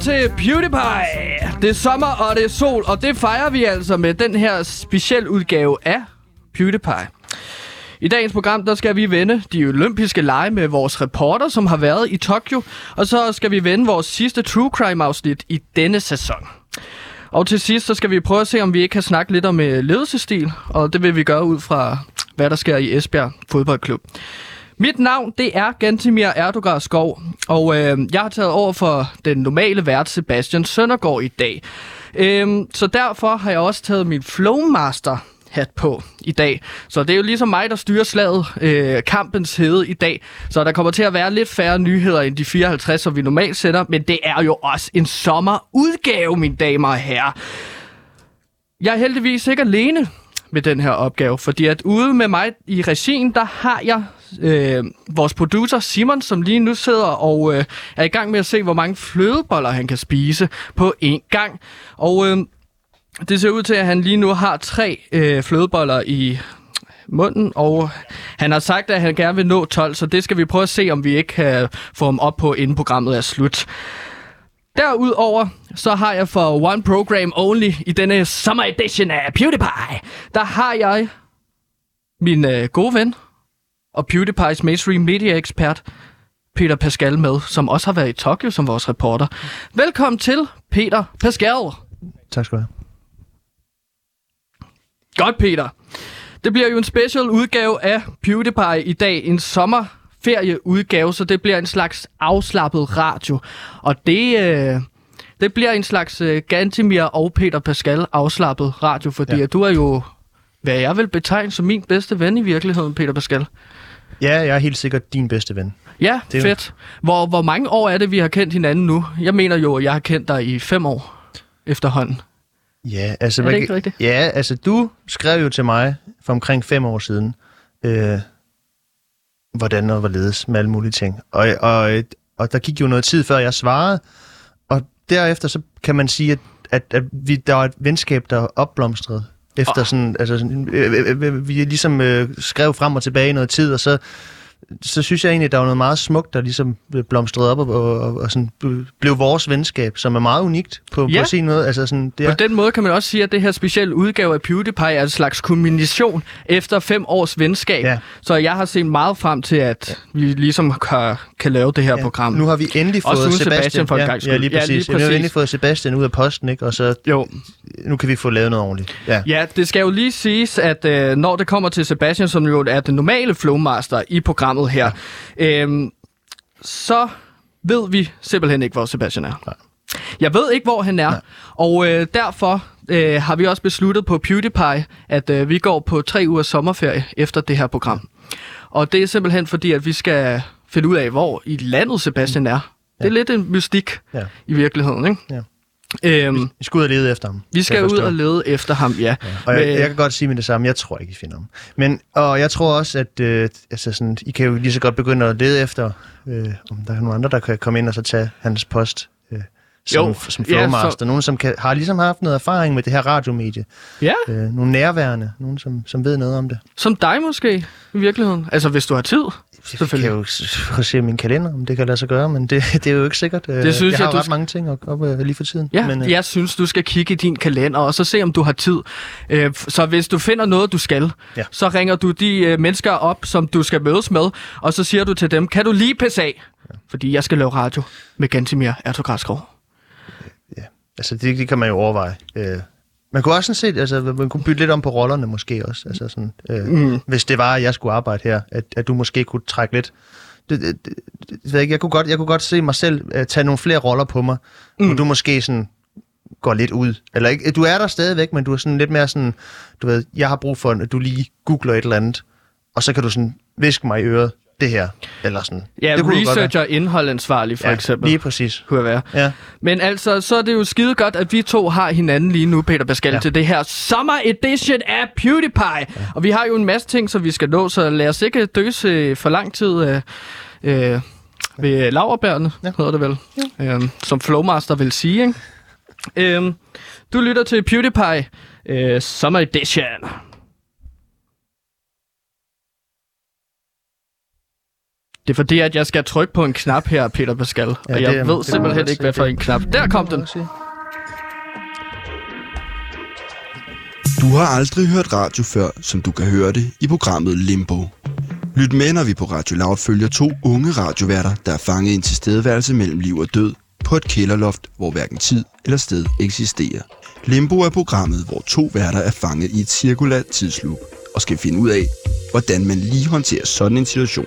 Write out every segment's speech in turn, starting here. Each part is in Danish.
til PewDiePie. Det er sommer, og det er sol, og det fejrer vi altså med den her speciel udgave af PewDiePie. I dagens program, der skal vi vende de olympiske lege med vores reporter, som har været i Tokyo. Og så skal vi vende vores sidste True Crime-afsnit i denne sæson. Og til sidst, så skal vi prøve at se, om vi ikke kan snakke lidt om øh, ledelsestil. Og det vil vi gøre ud fra, hvad der sker i Esbjerg Fodboldklub. Mit navn, det er Gantimir Erdogar Skov, og øh, jeg har taget over for den normale vært Sebastian Søndergaard i dag. Øh, så derfor har jeg også taget min Flowmaster hat på i dag. Så det er jo ligesom mig, der styrer slaget, øh, kampens hede i dag. Så der kommer til at være lidt færre nyheder end de 54, som vi normalt sætter. Men det er jo også en sommerudgave, mine damer og herrer. Jeg er heldigvis ikke alene med den her opgave, fordi at ude med mig i regien, der har jeg øh, vores producer Simon, som lige nu sidder og øh, er i gang med at se, hvor mange flødeboller han kan spise på én gang. Og øh, det ser ud til, at han lige nu har tre øh, flødeboller i munden, og han har sagt, at han gerne vil nå 12, så det skal vi prøve at se, om vi ikke kan få ham op på, inden programmet er slut. Derudover så har jeg for One Program Only i denne summer edition af PewDiePie, der har jeg min øh, gode ven og PewDiePie's mainstream media ekspert, Peter Pascal med, som også har været i Tokyo som vores reporter. Velkommen til, Peter Pascal. Tak skal du have. Godt, Peter. Det bliver jo en special udgave af PewDiePie i dag. En sommerferieudgave, så det bliver en slags afslappet radio. Og det, øh, det bliver en slags øh, Gantimir og Peter Pascal afslappet radio, fordi. Ja. du er jo, hvad jeg vil betegne som min bedste ven i virkeligheden, Peter Pascal. Ja, jeg er helt sikkert din bedste ven. Ja, Det fedt. Hvor, hvor mange år er det, vi har kendt hinanden nu? Jeg mener jo, at jeg har kendt dig i fem år efterhånden. Ja, altså... Er det man ikke rigtigt? Ja, altså du skrev jo til mig for omkring fem år siden, øh, hvordan og hvorledes med alle mulige ting. Og, og, og der gik jo noget tid, før jeg svarede, og derefter så kan man sige, at, at, at vi, der var et venskab, der opblomstrede. Efter sådan, altså sådan, øh, øh, øh, vi ligesom øh, skrev frem og tilbage i noget tid, og så, så synes jeg egentlig, at der var noget meget smukt, der ligesom blomstrede op og, og, og, og sådan blev vores venskab, som er meget unikt på, Ja. på sin måde. Altså sådan, det På er, den måde kan man også sige, at det her specielle udgave af PewDiePie er en slags kulmination efter fem års venskab. Ja. Så jeg har set meget frem til, at vi ligesom kan, kan lave det her Ja, program. Nu har vi endelig fået Sebastian, Sebastian for en ja, gangs ja, lige Ja, præcis. Ja, lige Vi har præcis. endelig fået Sebastian ud af posten, ikke? og så Jo, nu kan vi få lavet noget ordentligt. Ja. ja, det skal jo lige siges, at øh, når det kommer til Sebastian, som jo er den normale flowmaster i programmet her, øh, så ved vi simpelthen ikke, hvor Sebastian er. Nej. Jeg ved ikke, hvor han er, Nej. og øh, derfor øh, har vi også besluttet på PewDiePie, at øh, vi går på tre ugers sommerferie efter det her program. Og det er simpelthen fordi, at vi skal finde ud af, hvor i landet Sebastian er. Det er lidt en mystik Ja. i virkeligheden, ikke? Ja. Øhm, Vi skal ud og lede efter ham. vi skal ud og lede efter ham, ja. Og jeg, jeg kan godt sige med det samme, jeg tror ikke, I finder ham. Men, og jeg tror også, at øh, altså sådan, I kan jo lige så godt begynde at lede efter, øh, om der er nogen andre, der kan komme ind og så tage hans post som, Jo, som ja, flowmaster. så- Nogen, som kan, har ligesom haft noget erfaring med det her radiomedie. Ja, Øh, nogle nærværende, nogen, som, som ved noget om det. som dig måske, i virkeligheden. Altså, hvis du har tid. Jeg kan jo at se min kalender, om det kan lade sig gøre, men det, det er jo ikke sikkert. Øh, Det synes jeg jeg, har du jo ret skal- mange ting op, op øh, lige for tiden. Ja, men, øh, jeg synes, du skal kigge i din kalender, og så se, om du har tid. Øh, så hvis du finder noget, du skal, Ja. så ringer du de øh, mennesker op, som du skal mødes med, og så siger du til dem, kan du lige pisse af? Fordi jeg skal lave radio med Gantimir Ertogradskov. Altså, det, det kan man jo overveje. Øh, man kunne også sådan set, altså, man kunne bytte lidt om på rollerne måske også. Altså sådan, øh, mm. Hvis det var, at jeg skulle arbejde her, at, at du måske kunne trække lidt... Det, det, det, jeg, ikke, jeg, kunne godt, jeg kunne godt se mig selv uh, tage nogle flere roller på mig, mm. hvor du måske sådan går lidt ud. Eller ikke, du er der stadigvæk, men du er sådan lidt mere sådan, du ved, jeg har brug for, at du lige googler et eller andet, og så kan du sådan viske mig i øret, det her, eller sådan. Ja, det researcher indholdansvarlig for ja, eksempel. Lige præcis. Kunne være. Ja. Men altså, så er det jo skide godt, at vi to har hinanden lige nu, Peter Pascal, ja. Til det her summer edition af PewDiePie. Ja. Og vi har jo en masse ting, som vi skal nå, så lad os ikke døse for lang tid øh, øh, ved laverbærene. Ja. hedder det vel, ja. øh, som Flowmaster vil sige. Ikke? Øh, du lytter til PewDiePie øh, Summer Edition. Det er fordi, at jeg skal trykke på en knap her, Peter Pascal. Ja, og det jeg er- ved det simpelthen jeg ikke, hvad for en knap. Der kom den. Du har aldrig hørt radio før, som du kan høre det i programmet Limbo. Lyt med, når vi på Radio Loud følger to unge radioværter, der er fanget i en tilstedeværelse mellem liv og død på et kælderloft, hvor hverken tid eller sted eksisterer. Limbo er programmet, hvor to værter er fanget i et cirkulært tidsloop og skal finde ud af, hvordan man lige håndterer sådan en situation.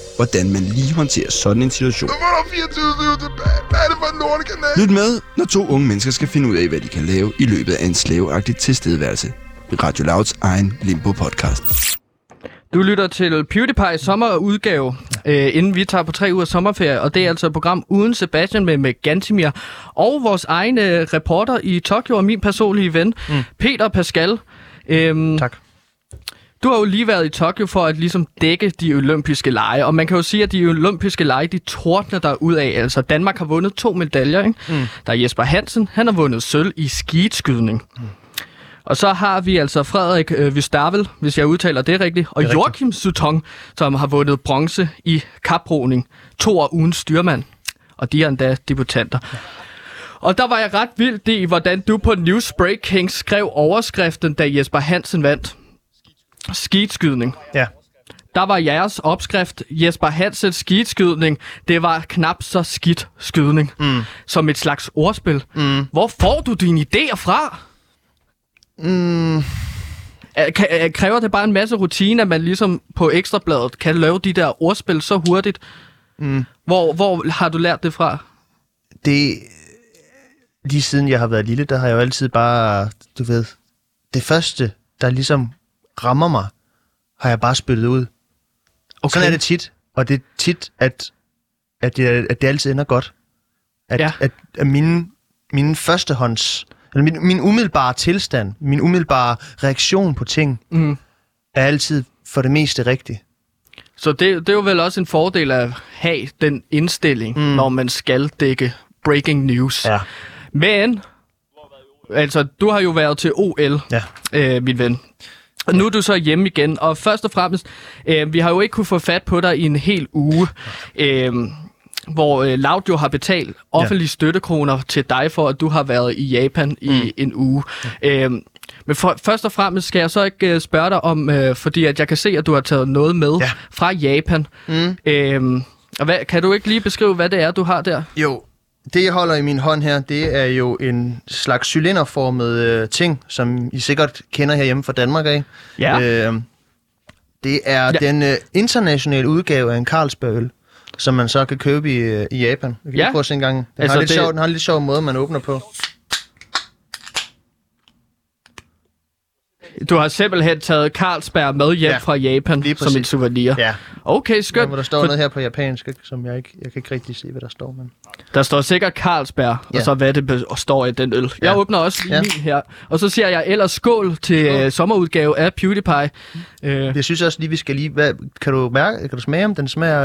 hvordan man lige håndterer sådan en situation. Lyt med, når to unge mennesker skal finde ud af, hvad de kan lave i løbet af en slaveagtig tilstedeværelse. Radio Louds egen Limbo-podcast. Du lytter til PewDiePie sommerudgave, øh, inden vi tager på tre uger sommerferie. Og det er altså et program uden Sebastian med, med Gantimir. Og vores egen øh, reporter i Tokyo og min personlige ven, mm. Peter Pascal. Øhm, Tak. Du har jo lige været i Tokyo for at ligesom dække de olympiske lege, og man kan jo sige, at de olympiske lege, de tordner der ud af. Altså, Danmark har vundet to medaljer, ikke? Mm. Der er Jesper Hansen, han har vundet sølv i skidskydning. Mm. Og så har vi altså Frederik øh, Vistavel, hvis jeg udtaler det rigtigt, og rigtigt. Joachim Sutton, som har vundet bronze i kaproning. To år uden styrmand, og de er endda debutanter. Og der var jeg ret vildt i, hvordan du på Newsbreaking skrev overskriften, da Jesper Hansen vandt. Skidskydning. Ja. Der var jeres opskrift, Jesper Hansens skidskydning. Det var knap så skidt skydning. Mm. Som et slags ordspil. Mm. Hvor får du dine idéer fra? Mm, Er- er- Kræver det bare en masse rutine, at man ligesom på Ekstrabladet kan lave de der ordspil så hurtigt? Mm. Hvor, hvor har du lært det fra? det... Lige siden jeg har været lille, der har jeg jo altid bare, du ved, det første, der ligesom rammer mig, har jeg bare spyttet ud. Okay. Sådan er det tit. Og det er tit, at, at, det, at det altid ender godt. At, Ja. at, at mine, mine førstehånds... Eller min, min umiddelbare tilstand, min umiddelbare reaktion på ting, Mm. er altid for det meste rigtig. Så det, det er jo vel også en fordel at have den indstilling, mm. når man skal dække breaking news. Ja. Men, altså, du har jo været til OL, Ja. øh, min ven. Og nu er du så hjemme igen, og først og fremmest, øh, vi har jo ikke kunne få fat på dig i en hel uge, øh, hvor øh, Loud jo har betalt offentlige støttekroner til dig for, at du har været i Japan i Mm. en uge. Øh, men for, først og fremmest skal jeg så ikke øh, spørge dig om, øh, fordi at jeg kan se, at du har taget noget med Ja. fra Japan. Mm. Øh, og hvad, kan du ikke lige beskrive, hvad det er, du har der? Jo, det jeg holder i min hånd her, det er jo en slags cylinderformet øh, ting, som I sikkert kender herhjemme fra Danmark af. Ja. Øh, det er Ja. den øh, internationale udgave af en Carlsberg-øl, som man så kan købe i, øh, i Japan. Vi kan ja. prøve at se en gang. Den, Altså, har lidt det- sjov, den har en lidt sjov måde, man åbner på. Du har simpelthen taget Carlsberg med hjem ja. Fra Japan som et souvenir. Ja, Okay, skønt. der står For noget her på japansk, ikke, som jeg ikke, jeg kan ikke rigtig se, hvad der står. Men... Der står sikkert Carlsberg, ja. og så hvad det står i den øl. Jeg Ja. åbner også lige ja. Min her. Og så siger jeg ellers skål til øh, sommerudgave af PewDiePie. Øh, Jeg synes også lige, vi skal lige... Hvad, kan, du mærke, kan du smage, om den smager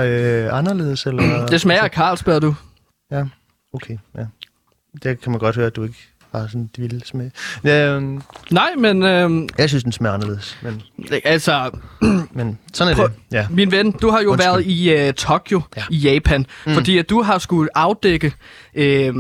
øh, anderledes? Eller? det smager af Carlsberg, du. Ja, okay. Ja. Det kan man godt høre, at du ikke har sådan et vildt smag. Øhm, Nej, men øh, jeg synes, den smager anderledes, men, altså, men sådan er Prøv- det. Ja. min ven, du har jo Undskyld. været i øh, Tokyo ja. I Japan, mm. fordi at du har skulle afdække øh,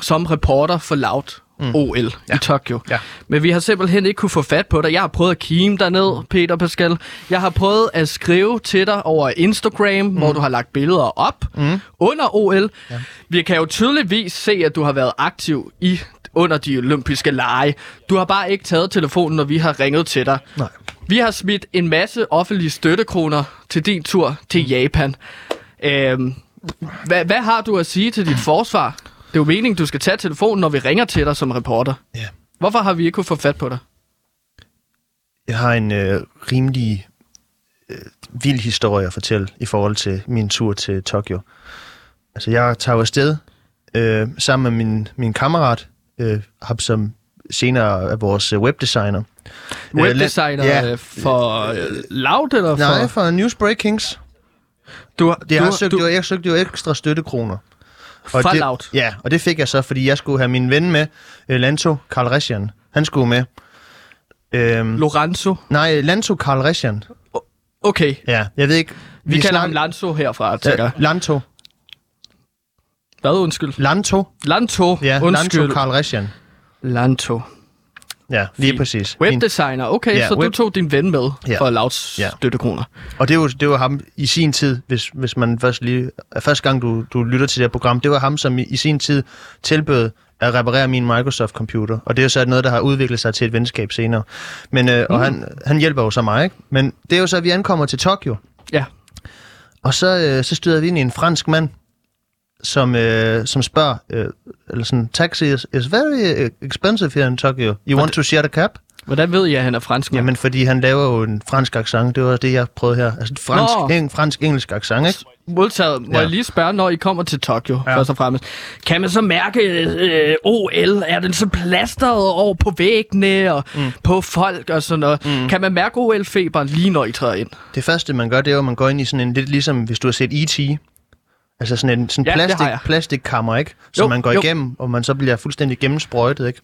som reporter for Loud mm. OL. Ja. i Tokyo. Ja. Men vi har simpelthen ikke kunne få fat på dig. Jeg har prøvet at kime dig ned, Peter Pascal. Jeg har prøvet at skrive til dig over Instagram, mm. hvor du har lagt billeder op mm. under OL. Ja. Vi kan jo tydeligvis se, at du har været aktiv i under de olympiske lege. Du har bare ikke taget telefonen, når vi har ringet til dig. Nej. Vi har smidt en masse offentlige støttekroner til din tur til Japan. Øhm, hvad, hvad har du at sige til dit forsvar? Det er jo meningen, du skal tage telefonen, når vi ringer til dig som reporter. Ja. Hvorfor har vi ikke kunne få fat på dig? Jeg har en øh, rimelig øh, vild historie at fortælle i forhold til min tur til Tokyo. Altså, jeg tager afsted øh, sammen med min, min kammerat, øh, ham som senere er vores øh, webdesigner. Øh, Webdesigner ja. ja. for øh, Loud, eller for... Nej, for Newsbreak Kings. du, har- Det du, har søgt, du, jo, jeg søgte jo ekstra støttekroner. fra det, Loud. Ja, og det fik jeg så, fordi jeg skulle have min ven med, øh, Lanto Karl Reschan. Han skulle med. Øhm, Lorenzo. nej, Lanto Karl Reschan. Okay, Ja, jeg ved ikke. vi, vi kalder snak- ham Lanzo herfra, tænker jeg. Lanto. Hvad, undskyld? Lanto. Lanto, Ja, undskyld. Lanto Karl Reschan. Lanto. Ja, lige Fint. præcis. Webdesigner, okay, Ja, så du web- tog din ven med Ja. for Louds Ja. støttekroner. Og det var, det var ham i sin tid, hvis, hvis man først lige... Første gang, du, du lytter til det her program, det var ham, som i, i sin tid tilbød at reparere min Microsoft-computer. Og det er jo så noget, der har udviklet sig til et venskab senere. Men, øh, Og han, han hjælper jo så mig, ikke? Men det er jo så, at vi ankommer til Tokyo. Ja. Og så, øh, så støder vi ind i en fransk mand, som, øh, som spørger, øh, eller sådan, taxi is, is very expensive here in Tokyo. You want to share the cab? Hvordan ved jeg, at han er fransk? Jamen, fordi han laver jo en fransk accent. Det var det, jeg prøvede her. Altså, fransk, Nå. en fransk-engelsk accent, ikke? Modtaget. Må Ja. jeg lige spørge, når I kommer til Tokyo, ja. Først og fremmest. Kan man så mærke øh, OL? Er den så plasteret over på væggene og mm. på folk og sådan noget? Mm. Kan man mærke OL-feberen lige når I træder ind? Det første, man gør, det er at man går ind i sådan en, lidt ligesom hvis du har set E.T., Altså sådan en sådan Ja, plastik, plastikkammer, ikke? Som Jo, man går jo. igennem, og man så bliver fuldstændig gennemsprøjtet, ikke?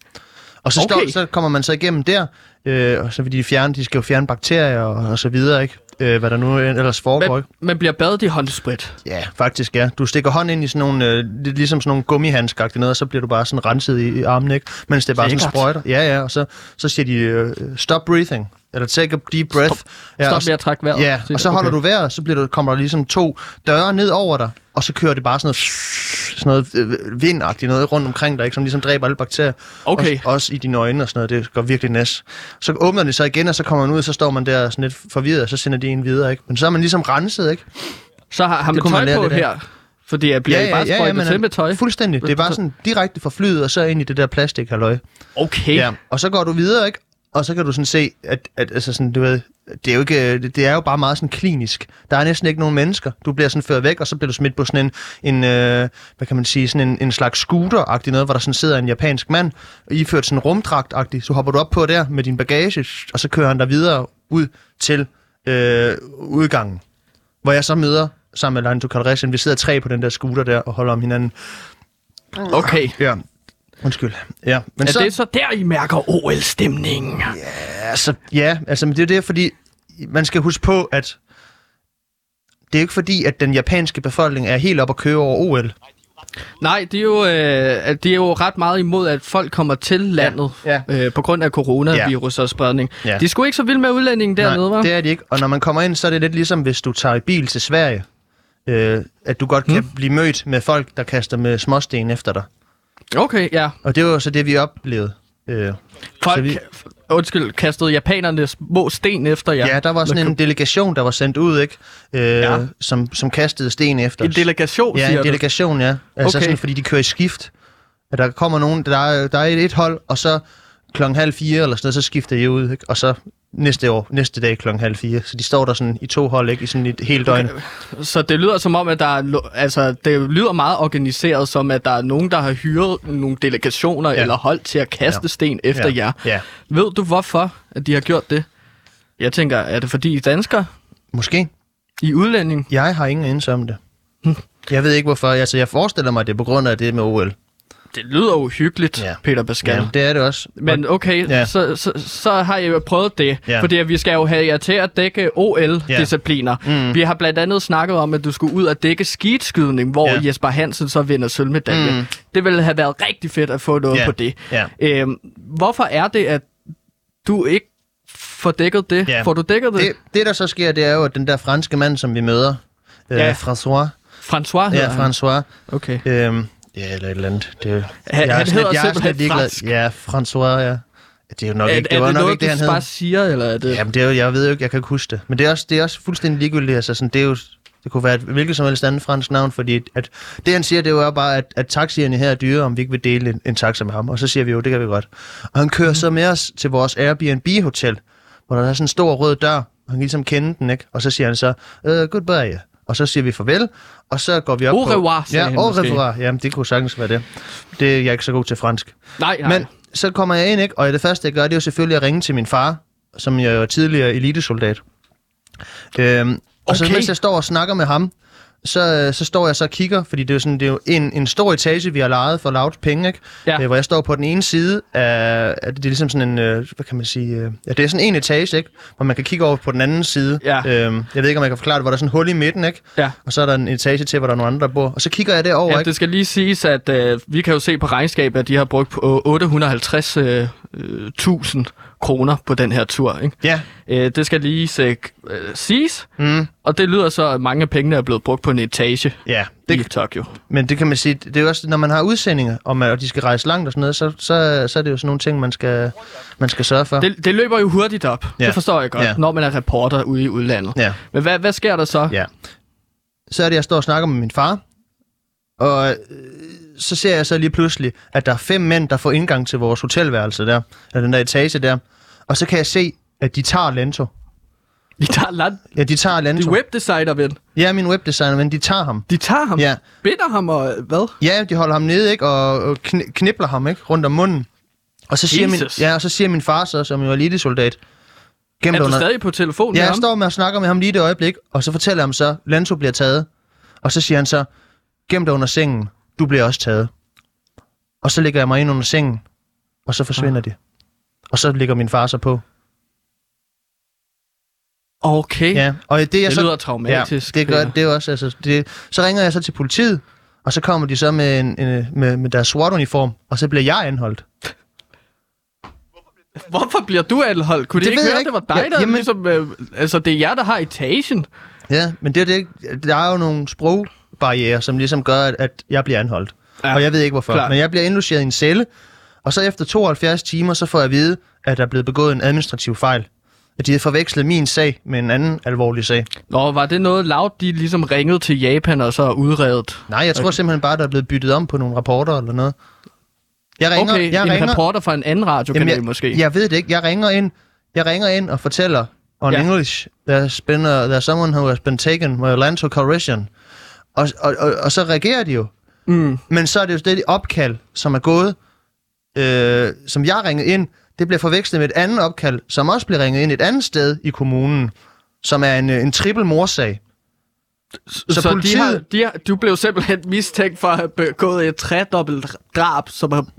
Og så, Okay. står, så kommer man så igennem der, øh, og så vil de fjerne, de skal jo fjerne bakterier og, og så videre, ikke? Øh, hvad der nu ellers foregår, Man, man bliver badet i håndsprit. Ja, faktisk ja. Du stikker hånden ind i sådan nogle, øh, ligesom sådan nogle gummihandskagtige noget, og så bliver du bare sådan renset i, i armen, ikke? Mens det er bare sådan Lækkert. sprøjter. Ja, ja, og så, så siger de, øh, stop breathing, eller take a deep breath. ja, Stop og, med at trække vejret. Ja, og så holder Okay. du vejret, så bliver du, kommer der ligesom to døre ned over dig, og så kører det bare sådan noget, sådan noget øh, vindagtigt noget rundt omkring dig, ikke? som ligesom dræber alle bakterier. Okay. Også, også i dine øjne og sådan noget, det går virkelig næs. Så åbner det så igen, og så kommer man ud, og så står man der sådan lidt forvirret, og så sender de en videre, ikke? Men så er man ligesom renset, ikke? Så har, har man tøj på det der. her? Fordi jeg bliver ja, bare sprøjtet men til med tøj. Fuldstændig. Det er bare sådan direkte fra flyet, og så ind i det der plastik, halløj. Okay. Ja. Og så går du videre, ikke? Og så kan du sådan se, at, at altså sådan, du ved, det er, jo ikke, det, er jo bare meget sådan klinisk. Der er næsten ikke nogen mennesker. Du bliver sådan ført væk, og så bliver du smidt på sådan en, en øh, hvad kan man sige, sådan en, en slags scooter-agtig noget, hvor der sådan sidder en japansk mand, og iført sådan rumdragt-agtig. Så hopper du op på der med din bagage, og så kører han dig videre ud til øh, udgangen. Hvor jeg så møder sammen med Lanto Calrissian. Vi sidder tre på den der scooter der og holder om hinanden. Okay. Ja. Undskyld. Ja, men Er så... det så der, I mærker OL-stemningen? Altså, ja, altså, men det er det, fordi man skal huske på, at det er ikke fordi, at den japanske befolkning er helt op at køre over OL. Nej, det er, jo, øh, det er jo ret meget imod, at folk kommer til landet Ja. Øh, på grund af coronavirus og spredning. Ja. De er sgu ikke så vilde med udlændingen dernede, Nej, det er de ikke. Og når man kommer ind, så er det lidt ligesom, hvis du tager i bil til Sverige. Øh, at du godt kan Hmm. blive mødt med folk, der kaster med småsten efter dig. Okay, ja. Og det var så det, vi oplevede. Øh, Folk, vi- undskyld, kastede japanerne små sten efter jer. ja. ja, der var sådan en delegation, der var sendt ud, ikke? Øh, Ja. som, som kastede sten efter En os. delegation, Ja, siger en du? delegation, ja. Altså Okay. sådan, fordi de kører i skift. At der kommer nogen, der er, der er et, et hold, og så klokken halv fire eller sådan noget, så skifter I ud, ikke? Og så næste år, næste dag klokken halv fire. Så de står der sådan i to hold, ikke? I sådan et helt døgn. Okay. Så det lyder som om, at der er, altså, det lyder meget organiseret, som at der er nogen, der har hyret nogle delegationer ja. Eller hold til at kaste ja. Sten efter Ja. jer. Ja, Ved du, hvorfor at de har gjort det? Jeg tænker, er det fordi I er danskere? måske. I udlænding? Jeg har ingen anelse om det. Jeg ved ikke hvorfor. Altså, jeg forestiller mig, at det er på grund af det med OL. Det lyder uhyggeligt, ja. Peter Pascal. Ja, det er det også. Men okay, ja. Så, så, så har jeg jo prøvet det, ja. Fordi vi skal jo have jer til at dække OL-discipliner. Ja. Mm. Vi har blandt andet snakket om, at du skulle ud og dække skidskydning, hvor ja. Jesper Hansen så vinder sølvmedalje. Mm. Det ville have været rigtig fedt at få noget Ja. på det. Ja. Øhm, hvorfor er det, at du ikke får dækket det? Ja. Får du dækket det? Det, det, der så sker, det er jo, at den der franske mand, som vi møder, Ja. ja. øh, François, François hedder ja, han. François, Okay. Øhm, ja, eller et eller andet. Det, Han- jeg han hedder jeg simpelthen ligeglad. fransk. Ja, François, ja. Det er jo nok Er, ikke det, er var det nok noget, ikke det, han hed. bare siger, eller er det... Jamen, det er jo, jeg ved jo ikke, jeg kan ikke huske det. Men det er også, det er også fuldstændig ligegyldigt. Altså, sådan, det, er jo, det kunne være et hvilket som helst andet fransk navn, fordi at, det, han siger, det er jo bare, at, at taxierne her er dyre, om vi ikke vil dele en, en taxa med ham. Og så siger vi jo, det kan vi godt. Og han kører mm. så med os til vores Airbnb-hotel, hvor der er sådan en stor rød dør, Han kan ligesom kende den, ikke? Og så siger han så, uh, goodbye. Og så siger vi farvel, og så går vi op Au på... revoir, sagde Ja, au revoir. Jamen, det kunne sagtens være det. Det er jeg ikke så god til fransk. Nej, nej. Men så kommer jeg ind, ikke? Og det første, jeg gør, det er jo selvfølgelig at ringe til min far, som jeg er tidligere elitesoldat. Øhm, og så Okay. mens jeg står og snakker med ham, så, så står jeg så og kigger, fordi det er jo, sådan, det er jo en, en stor etage, vi har lejet for lavt penge, ikke? Ja. Øh, hvor jeg står på den ene side af, det er ligesom sådan en, øh, hvad kan man sige, øh, ja, det er sådan en etage, ikke? Hvor man kan kigge over på den anden side. Ja. Øhm, jeg ved ikke, om jeg kan forklare det, hvor der er sådan et hul i midten, ikke? Ja. Og så er der en etage til, hvor der er nogle andre, der bor. Og så kigger jeg derover, Ja, ikke? det skal lige siges, at øh, vi kan jo se på regnskabet, at de har brugt på 850.000 øh, øh, 1000 kroner på den her tur. Ikke? Ja. Øh, det skal lige øh, siges, Mm. og det lyder så, at mange af pengene er blevet brugt på en etage Ja, det... i Tokyo. Men det kan man sige, det er også, når man har udsendinger, og, man, og de skal rejse langt og sådan noget, så, så, så er det jo sådan nogle ting, man skal, man skal sørge for. Det, det løber jo hurtigt op, Ja. det forstår jeg godt, Ja. når man er reporter ude i udlandet. Ja, Men hvad, hvad sker der så? ja. Så er det, jeg står og snakker med min far, og øh, så ser jeg så lige pludselig, at der er fem mænd, der får indgang til vores hotelværelse der, eller den der etage der. Og så kan jeg se, at de tager Lento. De tager land. Ja, de tager De Lento. webdesigner, ven. Ja, min webdesigner, men de tager ham. De tager ham. Ja. Binder ham og hvad? Ja, de holder ham nede, ikke? Og, og kn- knibler ham, ikke? Rundt om munden. Og så siger, min, Jesus. ja, og så siger min far så, som jo er elitesoldat, gemt Er du under- stadig på telefon Ja, med jeg ham? står med og snakker med ham lige det øjeblik, og så fortæller jeg ham så, Lanto bliver taget. Og så siger han så, gem dig under sengen, du bliver også taget. Og så ligger jeg mig ind under sengen, og så forsvinder Ah. de. Og så ligger min far så på. Okay. Ja, og det, jeg Det så, lyder traumatisk, Ja, det gør det er også. Altså, det, så ringer jeg så til politiet, og så kommer de så med, en, en, med, med deres SWAT-uniform, og så bliver jeg anholdt. Hvorfor bliver du anholdt? Kunne de Det ikke ved jeg høre, ikke. det var dig, Ja, der jamen- ligesom... Øh, altså, det er jer, der har etagen. Ja, men det, er det, der er jo nogle sprogbarriere, som ligesom gør, at, at jeg bliver anholdt. Ja, og jeg ved ikke hvorfor. klart. Men jeg bliver indlogeret i en celle, og så efter 72 timer, så får jeg at vide, at der er blevet begået en administrativ fejl. At de har forvekslet min sag med en anden alvorlig sag. Nå, var det noget loud, de ligesom ringede til Japan og så udredet? Nej, jeg tror simpelthen bare, der er blevet byttet om på nogle rapporter eller noget. Jeg ringer, okay, jeg en ringer, reporter fra en anden radiokanal jeg, måske. Jeg ved det ikke. Jeg ringer ind, jeg ringer ind og fortæller on Ja. English, there's, been a, there's someone who has been taken by Lanto Corporation. Og, og, og, og så reagerer de jo. Mm. Men så er det jo det opkald, som er gået, øh, som jeg ringede ind, det bliver forvekslet med et andet opkald, som også bliver ringet ind et andet sted i kommunen, som er en, øh, en triple morsag. Så, Så politiet- de har, de har, du blev simpelthen mistænkt for at have begået et tredobbelt drab som, er-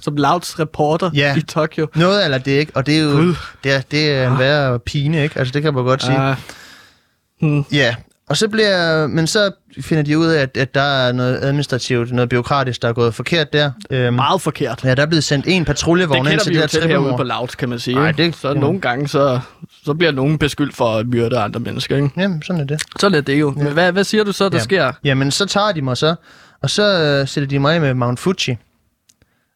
som Louds reporter Ja. i Tokyo. Noget eller det ikke, og det er jo det er, det er en værre pine, ikke? Altså det kan man godt sige. Uh, hmm. Ja, og så bliver, men så finder de ud af, at, at der er noget administrativt, noget byråkratisk, der er gået forkert der. Øhm, Meget forkert. ja, der er blevet sendt en Det patruljevogn ind til det der til herude på. Loud, kan man sige. Ej, ikke? det- så jamen. nogle gange, så, så bliver nogen beskyldt for at myrde andre mennesker. Ikke? Jamen, sådan er det. Sådan er det jo. Men hvad, hvad siger du så, der Ja. sker? Jamen, så tager de mig så, og så øh, sætter de mig med Mount Fuji,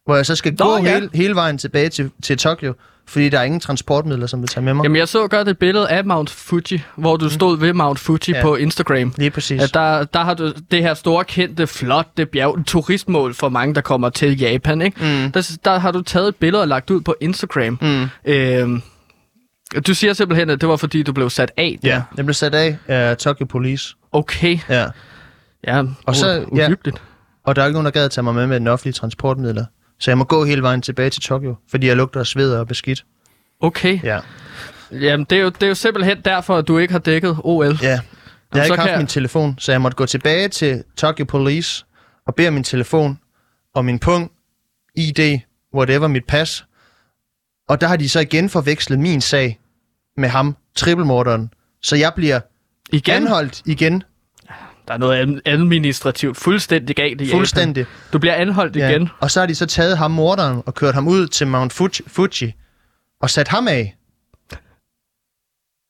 hvor jeg så skal Nå, gå ja. hele, hele vejen tilbage til, til Tokyo, fordi der er ingen transportmidler, som vil tage med mig. Jamen, jeg så godt et billede af Mount Fuji, hvor du stod ved Mount Fuji Ja. på Instagram. Lige præcis. At der, der har du det her store, kendte, flotte bjerg, et turistmål for mange, der kommer til Japan, ikke? Mm. Der, der har du taget et billede og lagt ud på Instagram. Mm. Øhm, du siger simpelthen, at det var fordi, du blev sat af der. Ja, jeg blev sat af af Tokyo Police. Okay. Ja. Ja, Og så- uhyggeligt. Og der er ikke nogen, der gad at tage mig med med den offentlige transportmidler. Så jeg må gå hele vejen tilbage til Tokyo, fordi jeg lugter af sved og beskidt. Okay. Ja. Jamen, det er, jo, det er jo simpelthen derfor, at du ikke har dækket OL. Ja. Jeg har ikke haft jeg- min telefon, så jeg måtte gå tilbage til Tokyo Police og bede om min telefon og min pung, ID, whatever, mit pas. Og der har de så igen forvekslet min sag med ham, trippelmorderen. Så jeg bliver Igen, anholdt igen, der er noget ad- administrativt fuldstændig galt i Japan. fuldstændig. Du bliver anholdt Ja. igen. Og så har de så taget ham, morderen, og kørt ham ud til Mount Fuji, Fuji og sat ham af.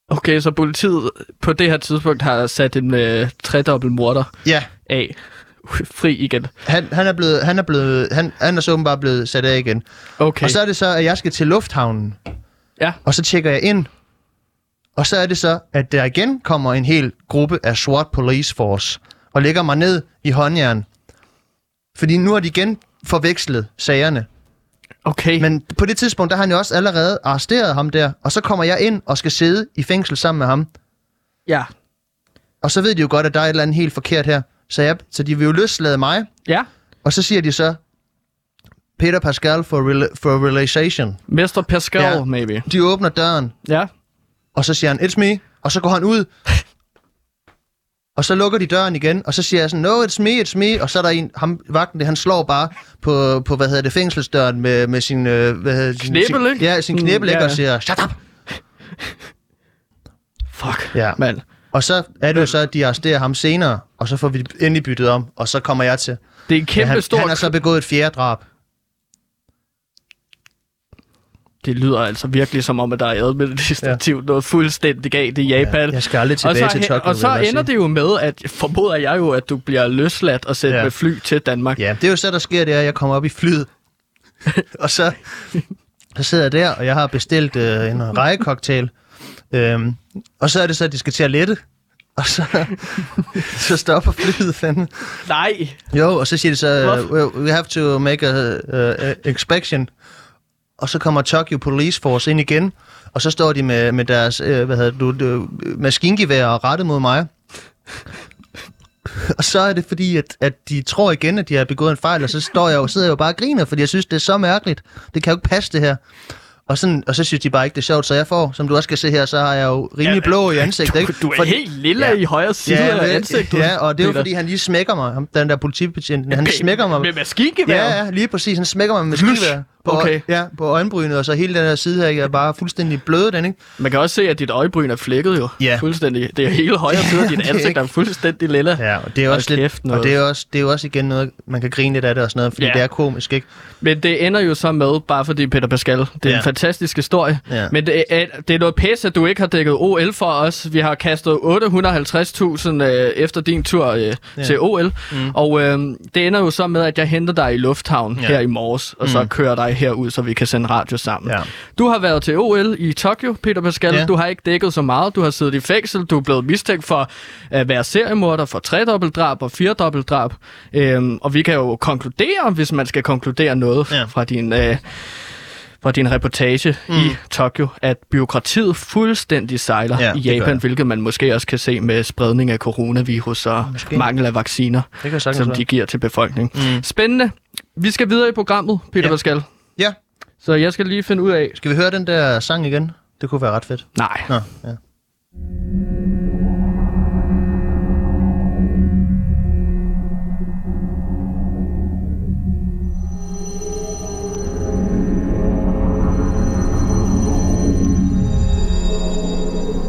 Okay, så politiet på det her tidspunkt har sat en øh, tredobbelt morder Ja, af fri igen. han, han er blevet, han er blevet, han, han er så åbenbart blevet sat af igen. Okay. Og så er det så, at jeg skal til lufthavnen. Ja. Og så tjekker jeg ind. Og så er det så, at der igen kommer en hel gruppe af SWAT Police Force og lægger mig ned i håndjern. Fordi nu har de igen forvekslet sagerne. Okay. Men på det tidspunkt, der har han jo også allerede arresteret ham der, og så kommer jeg ind og skal sidde i fængsel sammen med ham. Ja. Og så ved de jo godt, at der er et eller andet helt forkert her. Så, jeg, så de vil jo løslade mig, Ja. og så siger de så, Peter Pascal for, rela- for realization. Mr. Pascal, Ja. maybe. De åbner døren, Ja. Og så siger han, it's me, og så går han ud. Og så lukker de døren igen, og så siger jeg sådan, no, it's me, it's me. Og så er der en, ham, vagten, det, han slår bare på, på hvad hedder det, fængselsdøren med, med sin... Øh, hvad hedder, det, sin-? Ja, sin Mm, knibbel, ikke? ja. Og siger, shut up! Fuck, Ja. mand. Og så er det jo så, at de arresterer ham senere, og så får vi endelig byttet om, og så kommer jeg til. Det er en kæmpe han, stor... han har så begået et fjerde drab. Det lyder altså virkelig som om, at der er administrativt ja. noget fuldstændig galt i Japan. Jeg skal aldrig og tilbage så, til Tokyo. og så ender det jo med, at formoder jeg jo, at du bliver løsladt og sendt ja. Ja. med fly til Danmark. Ja, det er jo så, der sker, det er, at jeg kommer op i flyet. og så, så sidder jeg der, og jeg har bestilt øh, en rejecocktail. Øhm, og så er det så, at de skal til at lette. Og så, så stopper flyet, fandme. Nej. Jo, og så siger de så, uh, we have to make a, a inspection. Og så kommer Tokyo Police Force ind igen, og så står de med, med deres øh, hvad hedder du, det, maskingevær og rettet mod mig. og så er det fordi, at, at de tror igen, at de har begået en fejl, og så står jeg jo, sidder jeg jo bare og griner, fordi jeg synes, det er så mærkeligt. Det kan jo ikke passe, det her. Og, sådan, og så synes de bare ikke, det er sjovt, så jeg får, som du også kan se her, så har jeg jo rimelig blå i ansigtet. Du, ikke? du er Fordi- helt lille Ja. i højre side Ja, af ansigtet. Ja, og det er jo fordi, han lige smækker mig, den der politibetjent, han smækker mig. Med maskingevær? Ja, ja, lige præcis. Han smækker mig med skivær på, Okay. ja, på øjenbrynet, og så hele den her side her, jeg er bare fuldstændig blød, den, ikke? Man kan også se, at dit øjebryn er flækket jo. Ja. Fuldstændig. Det er hele højre side af dit ansigt, ikke- der er fuldstændig lilla. Ja, og det er også lidt, kæft, noget. og det er også, det er også igen noget, man kan grine lidt af det og sådan noget, fordi Ja. det er komisk, ikke? Men det ender jo så med, bare fordi Peter Pascal, det er ja. En fantastisk historie. Ja. Men det er, det er noget pæs, at du ikke har dækket OL for os. Vi har kastet 850.000 øh, efter din tur øh, ja. til OL. Mm. Og øh, det ender jo så med, at jeg henter dig i lufthavn. Ja. her i morges, og mm. så kører dig herud, så vi kan sende radio sammen. Ja. Du har været til OL i Tokyo, Peter Pascal. Ja. Du har ikke dækket så meget. Du har siddet i fængsel. Du er blevet mistænkt for at være seriemorder, for tredobbeltdrab og firedobbeltdrab. Øhm, og vi kan jo konkludere, hvis man skal konkludere noget ja. Fra din... Øh, fra din reportage mm. i Tokyo, at byråkratiet fuldstændig sejler Ja, i Japan, hvilket man måske også kan se med spredning af coronavirus og Måske. mangel af vacciner, som de giver til befolkningen. Mm. Spændende. Vi skal videre i programmet, Peter Ja. Pascal. Ja. Så jeg skal lige finde ud af... Skal vi høre den der sang igen? Det kunne være ret fedt. Nej. Nå, ja.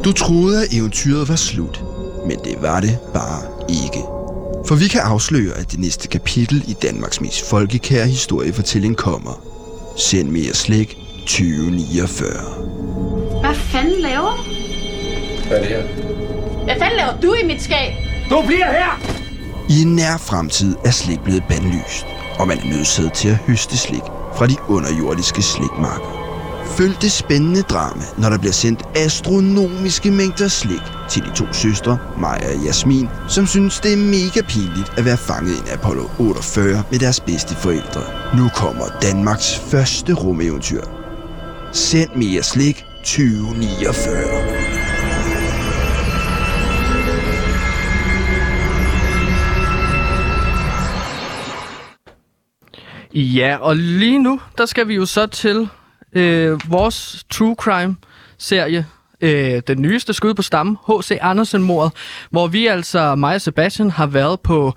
Du troede, at eventyret var slut, men det var det bare ikke. For vi kan afsløre, at det næste kapitel i Danmarks mest folkekære historiefortælling kommer. Send mere slik 2049. Hvad fanden laver du? Hvad er det her? Hvad fanden laver du i mit skab? Du bliver her! I en nær fremtid er slik blevet bandlyst, og man er nødsaget til at høste slik fra de underjordiske slikmarker. Følg det spændende drama, når der bliver sendt astronomiske mængder slik til de to søstre, Maja og Jasmin, som synes, det er mega pinligt at være fanget i en Apollo 48 med deres bedste forældre. Nu kommer Danmarks første rumeventyr. Send mere slik 2049. Ja, og lige nu, der skal vi jo så til øh, vores True Crime-serie. Øh, den nyeste skud på stammen, H.C. Andersen-mordet, hvor vi altså, mig og Sebastian, har været på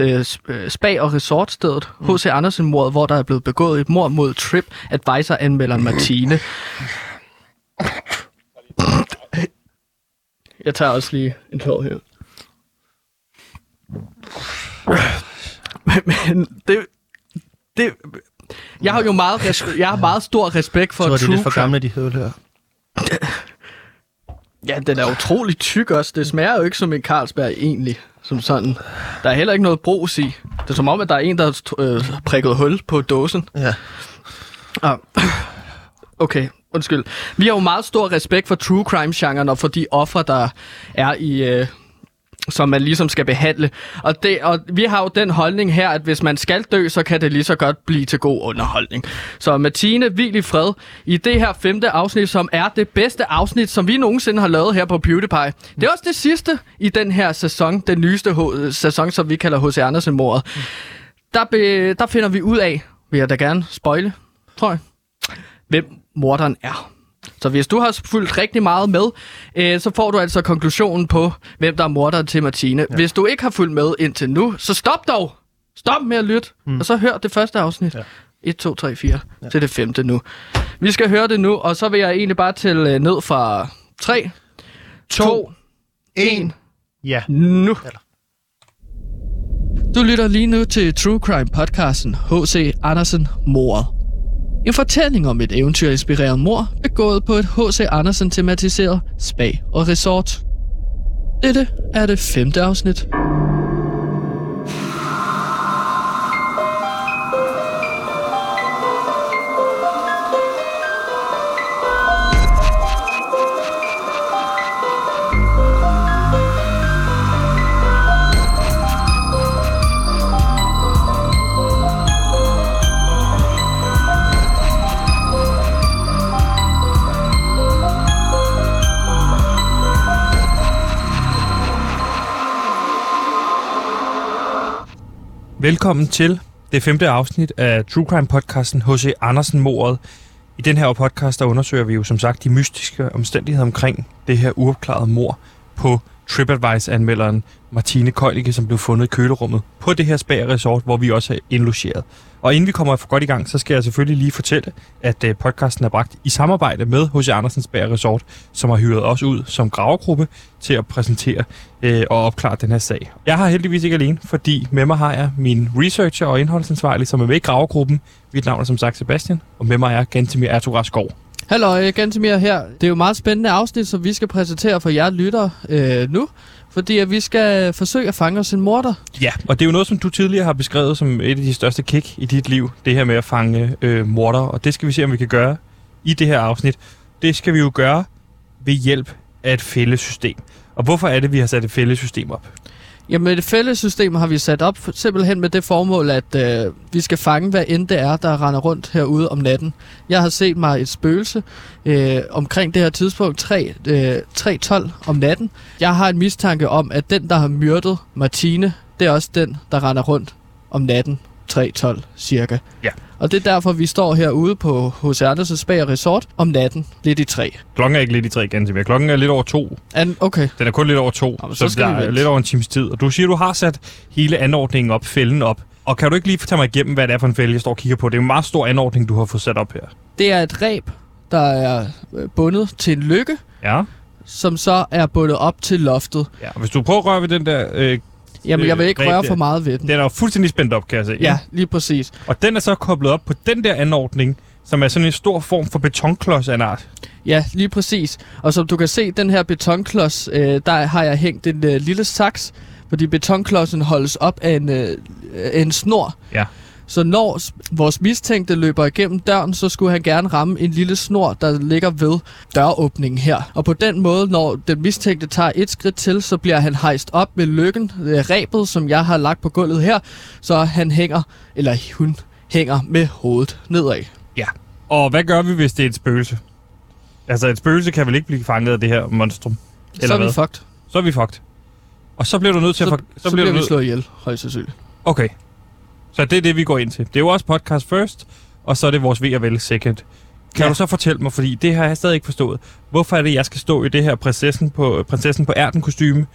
øh, spa- og resortstedet H.C. Andersen-mordet, hvor der er blevet begået et mord mod Trip Advisor-anmelderen Martine. Jeg tager også lige en tår her. Men det, det, jeg har jo meget, res- jeg har meget stor respekt for Jeg tror, de er lidt for gamle, de høl her. Ja, den er utrolig tyk også. Det smager jo ikke som en Carlsberg egentlig. Som sådan. Der er heller ikke noget brus i. Det er som om, at der er en, der har øh, prikket hul på dåsen. Ja. Ah. Okay, undskyld. Vi har jo meget stor respekt for true crime-genren og for de ofre, der er i, øh, som man ligesom skal behandle. Og, det, og vi har jo den holdning her, at hvis man skal dø, så kan det lige så godt blive til god underholdning. Så Martine, hvil i fred i det her femte afsnit, som er det bedste afsnit, som vi nogensinde har lavet her på PewDiePie. Det er også det sidste i den her sæson, den nyeste ho- sæson, som vi kalder H.C. Andersen-mordet. Der, be, der finder vi ud af, vil jeg da gerne spoile, tror jeg, hvem morderen er. Så hvis du har fulgt rigtig meget med, øh, så får du altså konklusionen på, hvem der er morderen til Martine. Ja. Hvis du ikke har fulgt med indtil nu, så stop dog! Stop med at lytte, mm. og så hør det første afsnit. Ja. 1, 2, 3, 4 ja. til det femte nu. Vi skal høre det nu, og så vil jeg egentlig bare tælle øh, ned fra 3, 2, 1, Ja. nu. Du lytter lige nu til True Crime podcasten H.C. Andersen Mordet. En fortælling om et eventyrinspireret mor begået på et H.C. Andersen tematiseret spa og resort. Dette er det femte afsnit. Velkommen til det femte afsnit af True Crime podcasten H.C. Andersen mordet. I den her podcast, der undersøger vi jo som sagt de mystiske omstændigheder omkring det her uopklarede mor på TripAdvice-anmelderen Martine Køjlige, som blev fundet i kølerummet på det her spa-resort, hvor vi også er indlogeret. Og inden vi kommer for godt i gang, så skal jeg selvfølgelig lige fortælle, at øh, podcasten er bragt i samarbejde med H.C. Andersens Spa Resort, som har hyret os ud som gravegruppe til at præsentere øh, og opklare den her sag. Jeg har heldigvis ikke alene, fordi med mig har jeg min researcher og indholdsansvarlig, som er med i gravegruppen. Mit navn er som sagt Sebastian, og med mig er Gantemir Ertugra Skov. Hallo, Gantemir her. Det er jo et meget spændende afsnit, som vi skal præsentere for jer lyttere øh, nu. Fordi at vi skal forsøge at fange os en morder. Ja, og det er jo noget, som du tidligere har beskrevet som et af de største kick i dit liv, det her med at fange øh, morder, og det skal vi se, om vi kan gøre i det her afsnit. Det skal vi jo gøre ved hjælp af et fællesystem. Og hvorfor er det, vi har sat et fællesystem op? Jamen, det fælles system har vi sat op for- simpelthen med det formål, at øh, vi skal fange, hvad end det er, der render rundt herude om natten. Jeg har set mig et spøgelse øh, omkring det her tidspunkt, 3, øh, 3.12 om natten. Jeg har en mistanke om, at den, der har myrdet Martine, det er også den, der render rundt om natten, 3.12 cirka. Ja. Og det er derfor, vi står herude på H.C. Andersen Spa Resort om natten, lidt i 3. Klokken er ikke lidt i tre Timmy. Klokken er lidt over to. An, okay, Den er kun lidt over to, Jamen, så, så skal der er lidt over en times tid. Og du siger, du har sat hele anordningen op, fælden op. Og kan du ikke lige fortælle mig igennem, hvad det er for en fælde, jeg står og kigger på? Det er en meget stor anordning, du har fået sat op her. det er et reb, der er øh, bundet til en lykke, Ja. som så er bundet op til loftet. ja. Og hvis du prøver at røre ved den der... Øh, Jamen, jeg vil ikke røre for meget ved den. den er jo fuldstændig spændt op, kan jeg se. Ja, lige præcis. Og den er så koblet op på den der anordning, som er sådan en stor form for betonklods af en art. Ja, lige præcis. Og som du kan se, den her betonklods, øh, der har jeg hængt en øh, lille saks, fordi betonklodsen holdes op af en, øh, en snor. Ja. Så når vores mistænkte løber igennem døren, så skulle han gerne ramme en lille snor, der ligger ved døråbningen her. Og på den måde, når den mistænkte tager et skridt til, så bliver han hejst op med lykken, øh, rebet, som jeg har lagt på gulvet her, så han hænger, eller hun hænger med hovedet nedad. Ja. Og hvad gør vi, hvis det er et spøgelse? Altså, et spøgelse kan vel ikke blive fanget af det her monstrum? Eller så er vi hvad? fucked. Så er vi fucked. Og så bliver du nødt til Så, at... så, For... så bliver du vi nødt- slået ihjel, højst sandsynligt. Okay. Så det er det, vi går ind til. Det er jo også podcast first, og så er det vores vel second. Kan Ja. du så fortælle mig, fordi det har jeg stadig ikke forstået. Hvorfor er det, jeg skal stå i det her prinsessen på, prinsessen på ærten kostume?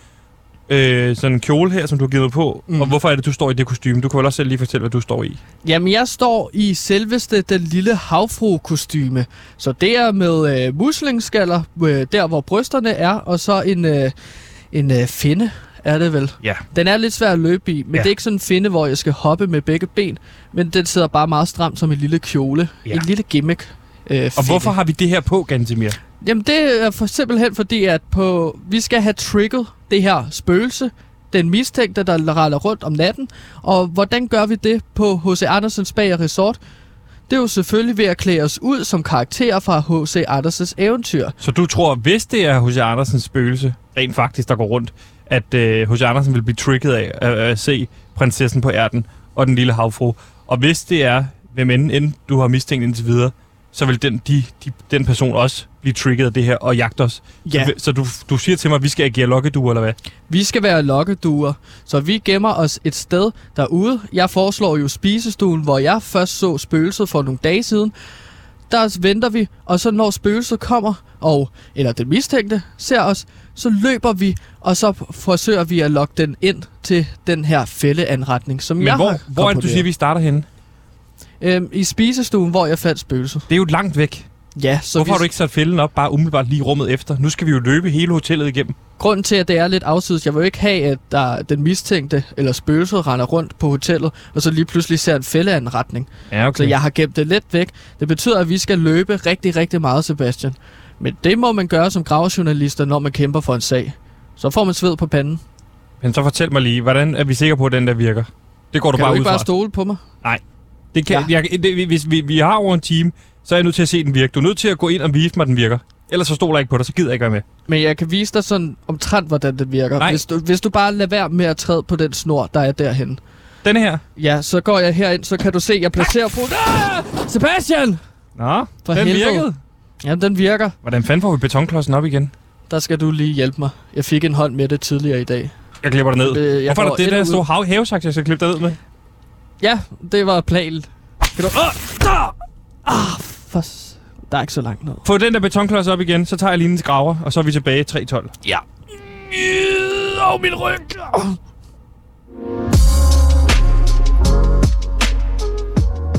Øh, sådan en kjole her, som du har givet mig på. Mm. Mm. Og hvorfor er det, du står i det kostume? Du kan vel også selv lige fortælle, hvad du står i. Jamen, jeg står i selveste den lille havfru-kostyme. Så det er med øh, muslingskaller, øh, der hvor brysterne er, og så en, øh, en øh, finde, er det vel. Ja. Den er lidt svær at løbe i, men ja. Det er ikke sådan en finde, hvor jeg skal hoppe med begge ben, men den sidder bare meget stramt som en lille kjole. Ja. En lille gimmick. Øh, Og finde. hvorfor har vi det her på, Gantemir? Jamen, det er for simpelthen fordi, at på, vi skal have trigget det her spøgelse, den mistænkte, der render rundt om natten. Og hvordan gør vi det på H.C. Andersens og Resort? Det er jo selvfølgelig ved at klæde os ud som karakterer fra H.C. Andersens eventyr. Så du tror, hvis det er H.C. Andersens spøgelse, rent faktisk, der går rundt, at øh, H.C. Andersen vil blive trigget af at, at se prinsessen på ærten og den lille havfru. Og hvis det er, hvem end, end du har mistænkt indtil videre, så vil den, de, de, den person også blive trigget af det her og jagte os. Ja. Så, så du, du siger til mig, at vi skal agere lokkeduer, eller hvad? Vi skal være lokkeduer, så vi gemmer os et sted derude. Jeg foreslår jo spisestuen, hvor jeg først så spøgelset for nogle dage siden. Der venter vi, og så når spøgelset kommer, og eller den mistænkte ser os, så løber vi, og så forsøger vi at lokke den ind til den her fældeanretning, som Men jeg hvor, har hvor er det, du siger, vi starter henne? Øhm, I spisestuen, hvor jeg fandt spøgelset. Det er jo langt væk. Ja, så Hvorfor vi, har du ikke sat fælden op bare umiddelbart lige rummet efter? Nu skal vi jo løbe hele hotellet igennem. grunden til, at det er lidt afsides, jeg vil jo ikke have, at der, den mistænkte eller spøgelset render rundt på hotellet, og så lige pludselig ser en fældeanretning. Ja, Så jeg har gemt det lidt væk. Det betyder, at vi skal løbe rigtig, rigtig meget, Sebastian. Men det må man gøre som gravejournalister, når man kæmper for en sag. Så får man sved på panden. Men så fortæl mig lige, hvordan er vi sikre på, at den der virker? Det går du Kan bare du ud ikke fra. bare stole på mig? Det kan, ja. jeg, det, hvis vi, vi har over en time, så er jeg nødt til at se den virke. Du er nødt til at gå ind og vise mig, at den virker. Ellers så stoler jeg ikke på dig, så gider jeg ikke være med. Men jeg kan vise dig sådan omtrent, hvordan det virker. Nej. Hvis du, hvis du bare lader være med at træde på den snor, der er derhen. Denne her. Ja, så går jeg herind, så kan du se, at jeg placerer på... Ah! Sebastian! Nå, For den helvede. virkede. Ja, den virker. Hvordan fanden får vi betonklodsen op igen? Der skal du lige hjælpe mig. Jeg fik en hånd med det tidligere i dag. Jeg klipper dig ned. Øh, jeg Hvorfor er går der det ind der og ud. store hav havesaks, jeg skal klippe dig ned med? Ja, det var planen. Kan du... Ah! Ah, for... s- Der er ikke så langt ned. Få den der betonklods op igen, så tager jeg lige en skraver, og så er vi tilbage 3.12. Ja. Åh, min ryg.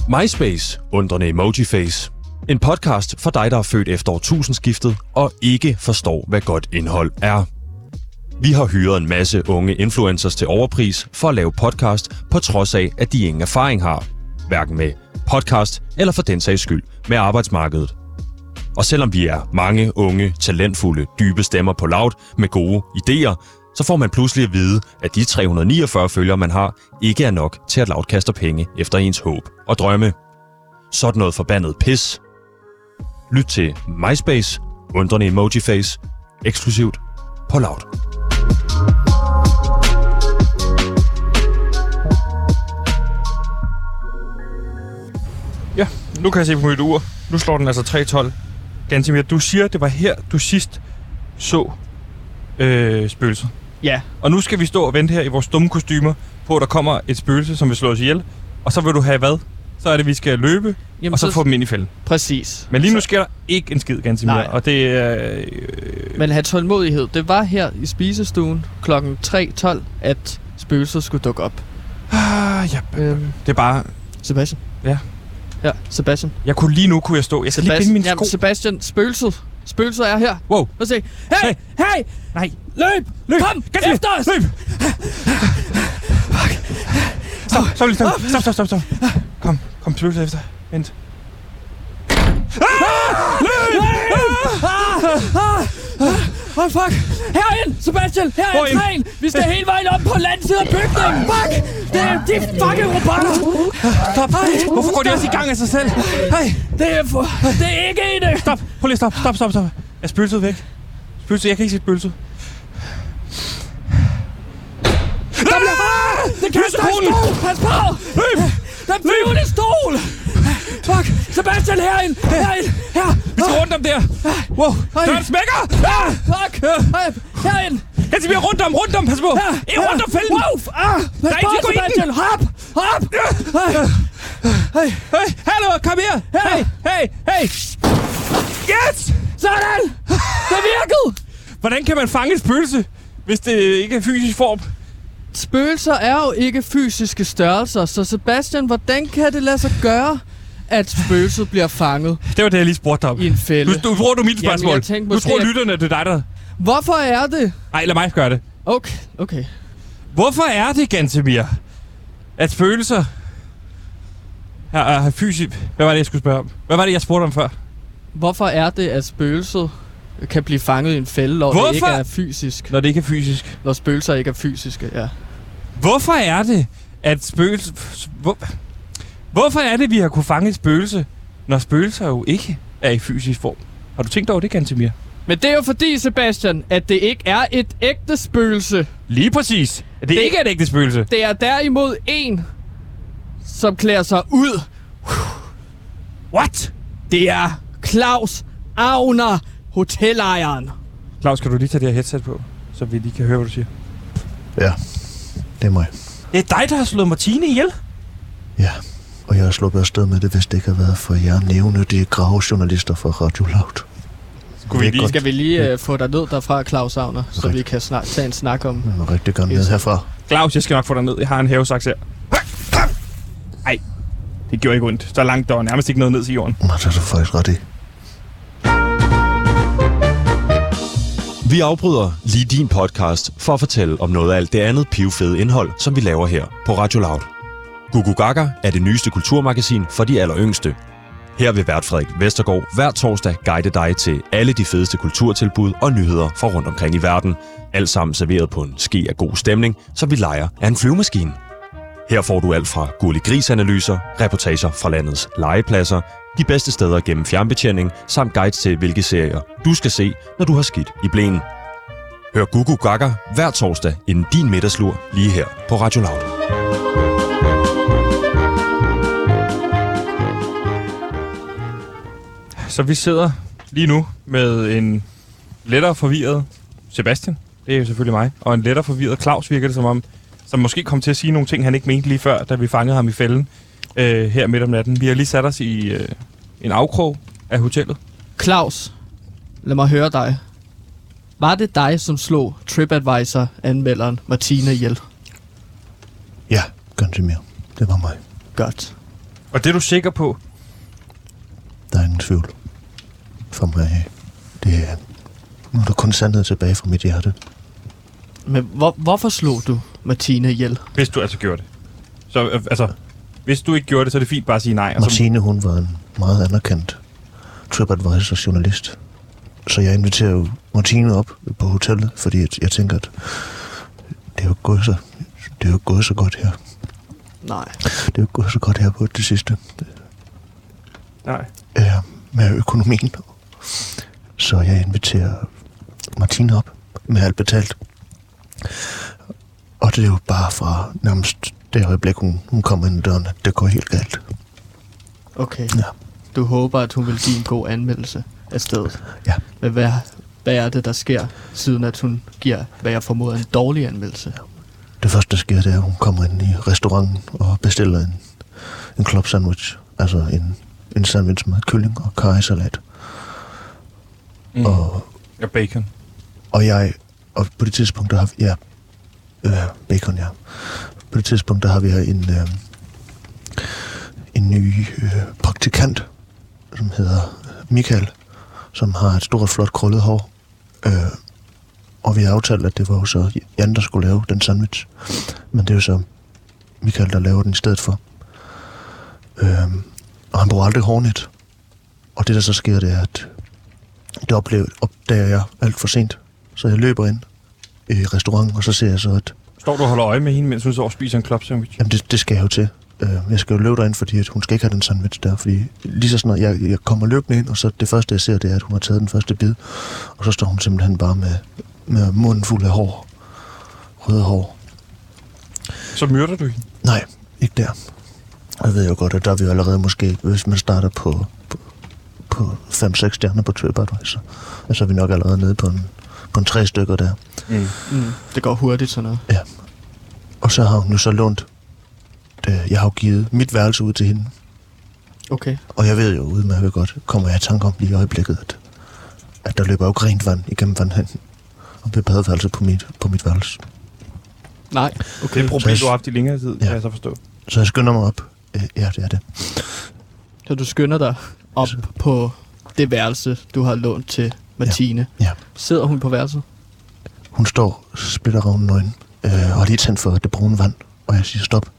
MySpace, undrende emojiface. En podcast for dig, der er født efter årtusindskiftet og ikke forstår, hvad godt indhold er. Vi har hyret en masse unge influencers til overpris for at lave podcast, på trods af, at de ingen erfaring har. Hverken med podcast eller for den sags skyld med arbejdsmarkedet. Og selvom vi er mange unge, talentfulde, dybe stemmer på Loud med gode idéer, så får man pludselig at vide, at de 349 følgere, man har, ikke er nok til at Loud kaster penge efter ens håb og drømme. Sådan noget forbandet pis. Lyt til MySpace, undrende emojiface, eksklusivt på Loud. Ja, nu kan jeg se på mit ur. Nu slår den altså 3.12. Gansimir, du siger, det var her, du sidst så øh, spøgelset. Ja, Og nu skal vi stå og vente her i vores dumme kostymer på, at der kommer et spøgelse, som vil slå os ihjel. Og så vil du have hvad? Så er det, vi skal løbe, Jamen, og så få dem ind i fælden. Præcis. Men lige nu sker der ikke en skid, Gansimir. Nej. Og det er... Øh, Men have tålmodighed. Det var her i spisestuen klokken 3.12, at spøgelset skulle dukke op. ah, ja, Øhm, det er bare... Sebastian? Ja. Ja, Sebastian. Jeg kunne lige nu kunne jeg stå. Jeg skal lige binde mine sko. Jamen, Sebastian, spøgelset. Spøgelset er her. Wow. Prøv at se. Hey, hey! Nej. Løb! Løb! Kom! Gansimir, Efter os! Løb! Stop, stop, lige, stop, stop, stop, stop, stop. Kom, kom, spøgelset efter. Vent. Åh, oh, fuck! Herind, Sebastian! Her er Hvorhen? en træn! Vi skal hele vejen op på landsiden af bygningen! Fuck! Det er de fucking robotter! Stop. Hvorfor går de også i gang af sig selv? Hej. Det er, for, det er ikke en... Stop. Prøv lige stop. Stop, stop, stop. Er spøgelset væk? Spøgelset, jeg kan ikke se spøgelset. Der bliver... Ah! Det en Lysekonen! stol! Pas på! Løb! Den flyvende stol! Fuck! Sebastian, herind! Herind! Her! Vi skal rundt om der. Wow. Døren smækker. Ah! Fuck! Herind! Jeg skal rundt om, rundt om. Pas på. Ind rundt om fælden. Wow! Ah! Pas Nej, på. Sebastian! Hop! Hop! Hey! Hey, hallo, kom her. Hey, hey, hey. Yes! Sådan! Det virkede! Hvordan kan man fange et spøgelse, hvis det ikke er fysisk form? Spøgelser er jo ikke fysiske størrelser, så Sebastian, hvordan kan det lade sig gøre, at spøgelset bliver fanget Det var det, jeg lige spurgte dig om. i en fælde? Nu, nu tror du mit Jamen, spørgsmål. jeg tænkte nu tror at- lytterne, det er dig, der... Hvorfor er det? Ej, lad mig gøre det. Okay, okay. Hvorfor er det, Gantemir, at spøgelser er, er fysisk... Hvad var det, jeg skulle spørge om? Hvad var det, jeg spurgte om før? Hvorfor er det, at spøgelset kan blive fanget i en fælde, når Hvorfor? det ikke er fysisk? Når det ikke er fysisk. Når spøgelser ikke er fysiske, ja. Hvorfor er det, at spøgelse... Hvor, hvorfor er det, vi har kunne fange et spøgelse, når spøgelser jo ikke er i fysisk form? Har du tænkt over det, Gantemir? Men det er jo fordi, Sebastian, at det ikke er et ægte spøgelse. Lige præcis. Det, det ikke er et ægte spøgelse. Det er derimod en, som klæder sig ud. What? Det er Claus Agner, hotelejeren. Claus, kan du lige tage det her headset på, så vi lige kan høre, hvad du siger? Ja, det er mig. Det er dig, der har slået Martine ihjel. Ja, og jeg har sluppet afsted med det, hvis det ikke har været for jer nævnødige gravejournalister fra Radio Loud. Skulle vi lige... Skal vi lige uh, få dig ned derfra, Claus Agner, så Rigtigt. vi kan snart tage en snak om... Jeg må rigtig gerne ned herfra. Claus, jeg skal nok få dig ned. Jeg har en havesaks her. Nej, det gjorde ikke ondt. Så langt, der var nærmest ikke noget ned til jorden. Nå, det er du faktisk ret i. Vi afbryder lige din podcast for at fortælle om noget af alt det andet pivfede indhold, som vi laver her på Radio Loud. Gugu Gaga er det nyeste kulturmagasin for de alleryngste. Her vil vært Frederik Vestergaard hver torsdag guide dig til alle de fedeste kulturtilbud og nyheder fra rundt omkring i verden. Alt sammen serveret på en ske af god stemning, som vi leger af en flyvemaskine. Her får du alt fra gullig grisanalyser, reportager fra landets legepladser, de bedste steder gennem fjernbetjening, samt guides til, hvilke serier du skal se, når du har skidt i blæen. Hør Gugu Gaga hver torsdag inden din middagslur lige her på Radio Loud. Så vi sidder lige nu med en lettere forvirret Sebastian. Det er jo selvfølgelig mig. Og en lettere forvirret Claus virker det som om, som måske kom til at sige nogle ting, han ikke mente lige før, da vi fangede ham i fælden øh, her midt om natten. Vi har lige sat os i øh, en afkrog af hotellet. Claus, lad mig høre dig. Var det dig, som slog TripAdvisor-anmelderen Martina ihjel? Ja, ganske mere. Det var mig. Godt. Og det er du sikker på? Der er ingen tvivl. For mig. Det er... Nu er der kun sandhed tilbage fra mit hjerte. Men hvor, hvorfor slog du Martina ihjel? Hvis du altså gjorde det. Så øh, altså, hvis du ikke gjorde det, så er det fint bare at sige nej. Martine, hun var en meget anerkendt TripAdvisor-journalist. Så jeg inviterer jo Martine op på hotellet, fordi jeg, jeg tænker, at det er jo gået så, det er jo gået så godt her. Nej. Det er jo gået så godt her på det sidste. nej. øh, med økonomien. Så jeg inviterer Martine op med alt betalt. Og det er jo bare fra nærmest det øjeblik, hun, hun kommer ind ad døren, at det går helt galt. Okay. Ja. Du håber, at hun vil give en god anmeldelse af stedet. Ja. Men hvad, hvad er det, der sker, siden at hun giver, hvad jeg formoder, en dårlig anmeldelse? Det første, der sker, det er, at hun kommer ind i restauranten og bestiller en, en club sandwich. Altså en, en sandwich med kylling og karisalat. Mm. Og, Og bacon. og jeg, og på det tidspunkt, der har ja, øh, bacon, ja. På det tidspunkt, der har vi en, øh, en ny øh, praktikant, som hedder Michael, som har et stort, flot, krøllet hår. Øh, og vi har aftalt, at det var jo så Jan, der skulle lave den sandwich. Men det er jo så Michael, der laver den i stedet for. Øh, og han bruger aldrig hårnet. Og det, der så sker, det er, at det oplever, opdager jeg alt for sent. Så jeg løber ind i restauranten, og så ser jeg så, at Står du og holder øje med hende, mens hun så og spiser en club sandwich? Jamen, det, det skal jeg jo til. Øh, jeg skal jo løbe derind, fordi at hun skal ikke have den sandwich der. Fordi lige så snart jeg, jeg kommer løbende ind, og så det første, jeg ser, det er, at hun har taget den første bid. Og så står hun simpelthen bare med, med munden fuld af hår. Røde hår. Så myrder du hende. Nej, ikke der. Jeg ved jo godt, at der er vi jo allerede måske, hvis man starter på, på, på 5-6 stjerner på TripAdvisor, så er vi nok allerede nede på en, på en tre stykker der. Mm. Mm, det går hurtigt sådan noget. Ja. Og så har hun jo så lånt, øh, jeg har jo givet mit værelse ud til hende, Okay. Og jeg ved jo udmærket godt, kommer jeg i tanke om lige i øjeblikket, at, at der løber jo rent vand igennem vandhænden. Og ved badeværelset på mit, på mit værelse. Nej, Det okay. er et problem, Så- du har haft i længere tid, ja. kan jeg så forstå. Så jeg skynder mig op. Øh, ja, det er det. Så du skynder dig op Så- på det værelse, du har lånt til Martine. Ja. Sidder hun på værelset? Hun står splitter ravnen øjne, øh, og har lige tændt for det brune vand. Og jeg siger stop.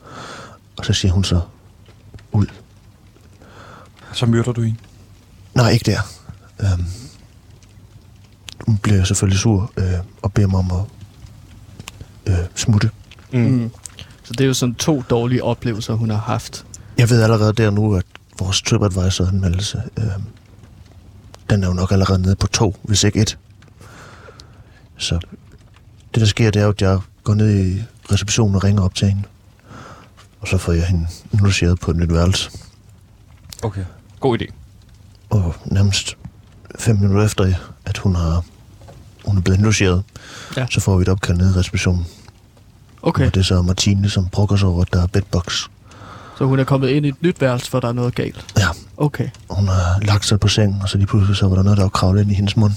Og så siger hun så ud. Så myrder du hende. Nej, ikke der. Øhm, hun bliver selvfølgelig sur øh, og beder mig om at øh, smutte. Mm. Mm. Så det er jo sådan to dårlige oplevelser, hun har haft. Jeg ved allerede der nu, at vores TripAdvisor-anmeldelse, øh, den er jo nok allerede nede på to, hvis ikke et. Så det, der sker, det er jo, at jeg går ned i receptionen og ringer op til hende. Og så får jeg hende logeret på et nyt værelse. Okay. God idé. Og nærmest fem minutter efter, at hun har hun er blevet logeret, Ja. så får vi et opkald ned i receptionen. Okay, Og det er så Martine, som brokker sig over, at der er bedbox. Så hun er kommet ind i et nyt værelse, for der er noget galt. Ja, Okay. hun har lagt sig på sengen, og så lige pludselig så var der noget, der var kravlet ind i hendes mund.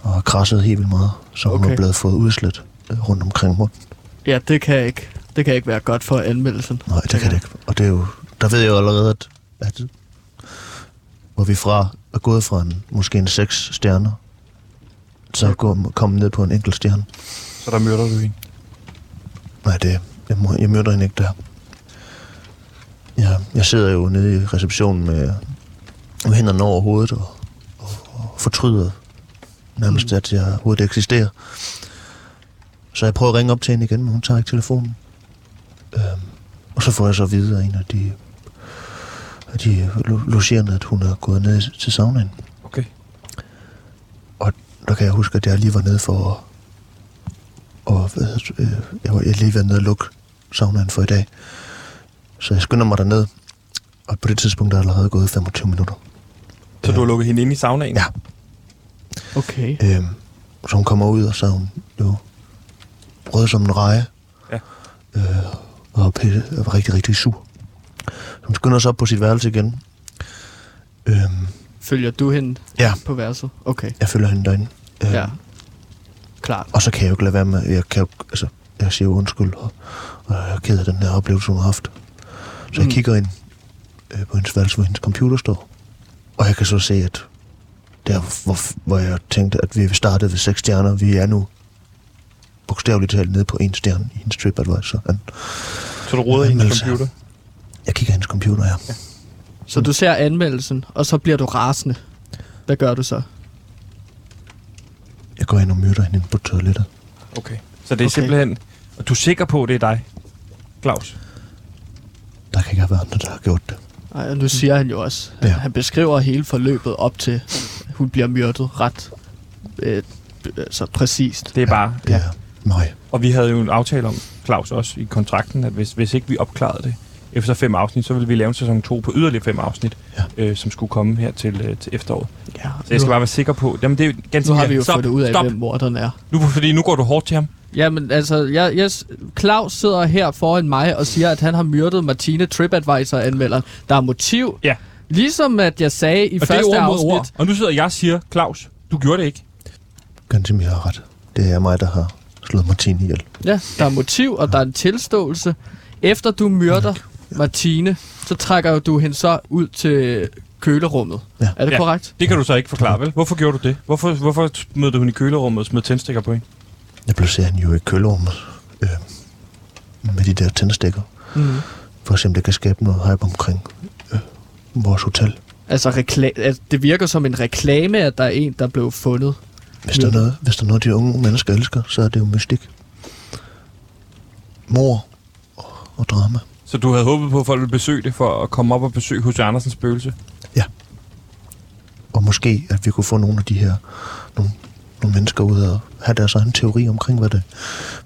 Og har krasset helt vildt meget, så hun Okay. er blevet fået udslet øh, rundt omkring munden. Ja, det kan ikke, det kan ikke være godt for anmeldelsen. Nej, det kan det ikke. Og det er jo, der ved jeg jo allerede, at, at hvor vi fra er gået fra en, måske en seks stjerner, så går, kommet ned på en enkelt stjerne. Så der myrder du hende. Nej, det, jeg, må, jeg møder hende ikke der. Jeg, sidder jo nede i receptionen med, med hænderne over hovedet og, og, og fortryder nærmest, at jeg overhovedet eksisterer. Så jeg prøver at ringe op til hende igen, men hun tager ikke telefonen. Øhm, og så får jeg så at vide af en af de, af de lo- logerende, at hun er gået ned til saunaen. Okay. Og der kan jeg huske, at jeg lige var nede for at og øh, jeg var lige nede og lukke saunaen for i dag. Så jeg skynder mig derned, og på det tidspunkt er der allerede gået 25 minutter. Så du har lukket hende ind i saunaen? Ja. Okay. Øhm, så hun kommer ud, og så er hun jo rød som en reje. Ja. Øh, og pisse, og var rigtig, rigtig sur. Så hun skynder sig op på sit værelse igen. Øhm, Følger du hende ja, på værelset? Okay. jeg følger hende derinde. Øhm, Ja. Klart. Og så kan jeg jo ikke lade være med, jeg kan jo, altså, jeg siger undskyld, og, og jeg er ked af den her oplevelse, hun har haft. Så jeg Mm. kigger ind øh, på hendes værelse, hvor hendes computer står. Og jeg kan så se, at der, hvor, hvor jeg tænkte, at vi startede ved seks stjerner, vi er nu bogstaveligt talt nede på en stjerne i hendes TripAdvisor. Han- Så du råder i hendes computer? Jeg kigger hendes computer, ja. ja. Så du ser anmeldelsen, og så bliver du rasende. Hvad gør du så? Jeg går ind og møder hende på toilettet. Okay. Så det er okay. simpelthen... Og du er sikker på, at det er dig, Claus? Der kan ikke have været andre, der har gjort det. Ej, nu siger han jo også, Ja. ja. han beskriver hele forløbet op til, hun bliver myrdet ret øh, så præcist. Det er bare... Det er mig. Og vi havde jo en aftale om, Claus også i kontrakten, at hvis, hvis ikke vi opklarede det efter fem afsnit, så ville vi lave en sæson 2 på yderligere fem afsnit, Ja. øh, som skulle komme her til, øh, til efteråret. Ja, Så jeg skal bare være sikker på... Jamen, det er jo ganske nu har vi jo stop, fundet ud af, stop. hvem morderen er. Nu, fordi nu går du hårdt til ham. Jamen, altså, jeg, jeg, Claus sidder her foran mig og siger, at han har myrdet Martine TripAdvisor-anmelderen. Der er motiv. Ja. Ligesom at jeg sagde i Og det er første ord afsnit. ord. Og nu sidder jeg og siger, Claus, du gjorde det ikke. Gantemir har ret. Det er mig, der har slået Martine ihjel. Ja, der er motiv, og der er en tilståelse. Efter du myrder Martine, så trækker du hende så ud til kølerummet. Ja. Er det Ja. korrekt? Det kan du så ikke forklare, vel? Hvorfor gjorde du det? Hvorfor, hvorfor smed du hende i kølerummet og smed tændstikker på hende? Jeg placerer hende jo i køllerummet øh, med de der tændstikker. Mm. For at se, om det kan skabe noget hype omkring øh, vores hotel. Altså, rekla- altså, det virker som en reklame, at der er en, der blev fundet. Hvis, der er noget, hvis der er noget, de unge mennesker elsker, så er det jo mystik. Mor og, og drama. Så du havde håbet på, at folk ville besøge det for at komme op og besøge hos Andersens spøgelse? Og måske, at vi kunne få nogle af de her nogle, nogle mennesker ud og have deres egen teori omkring, hvad det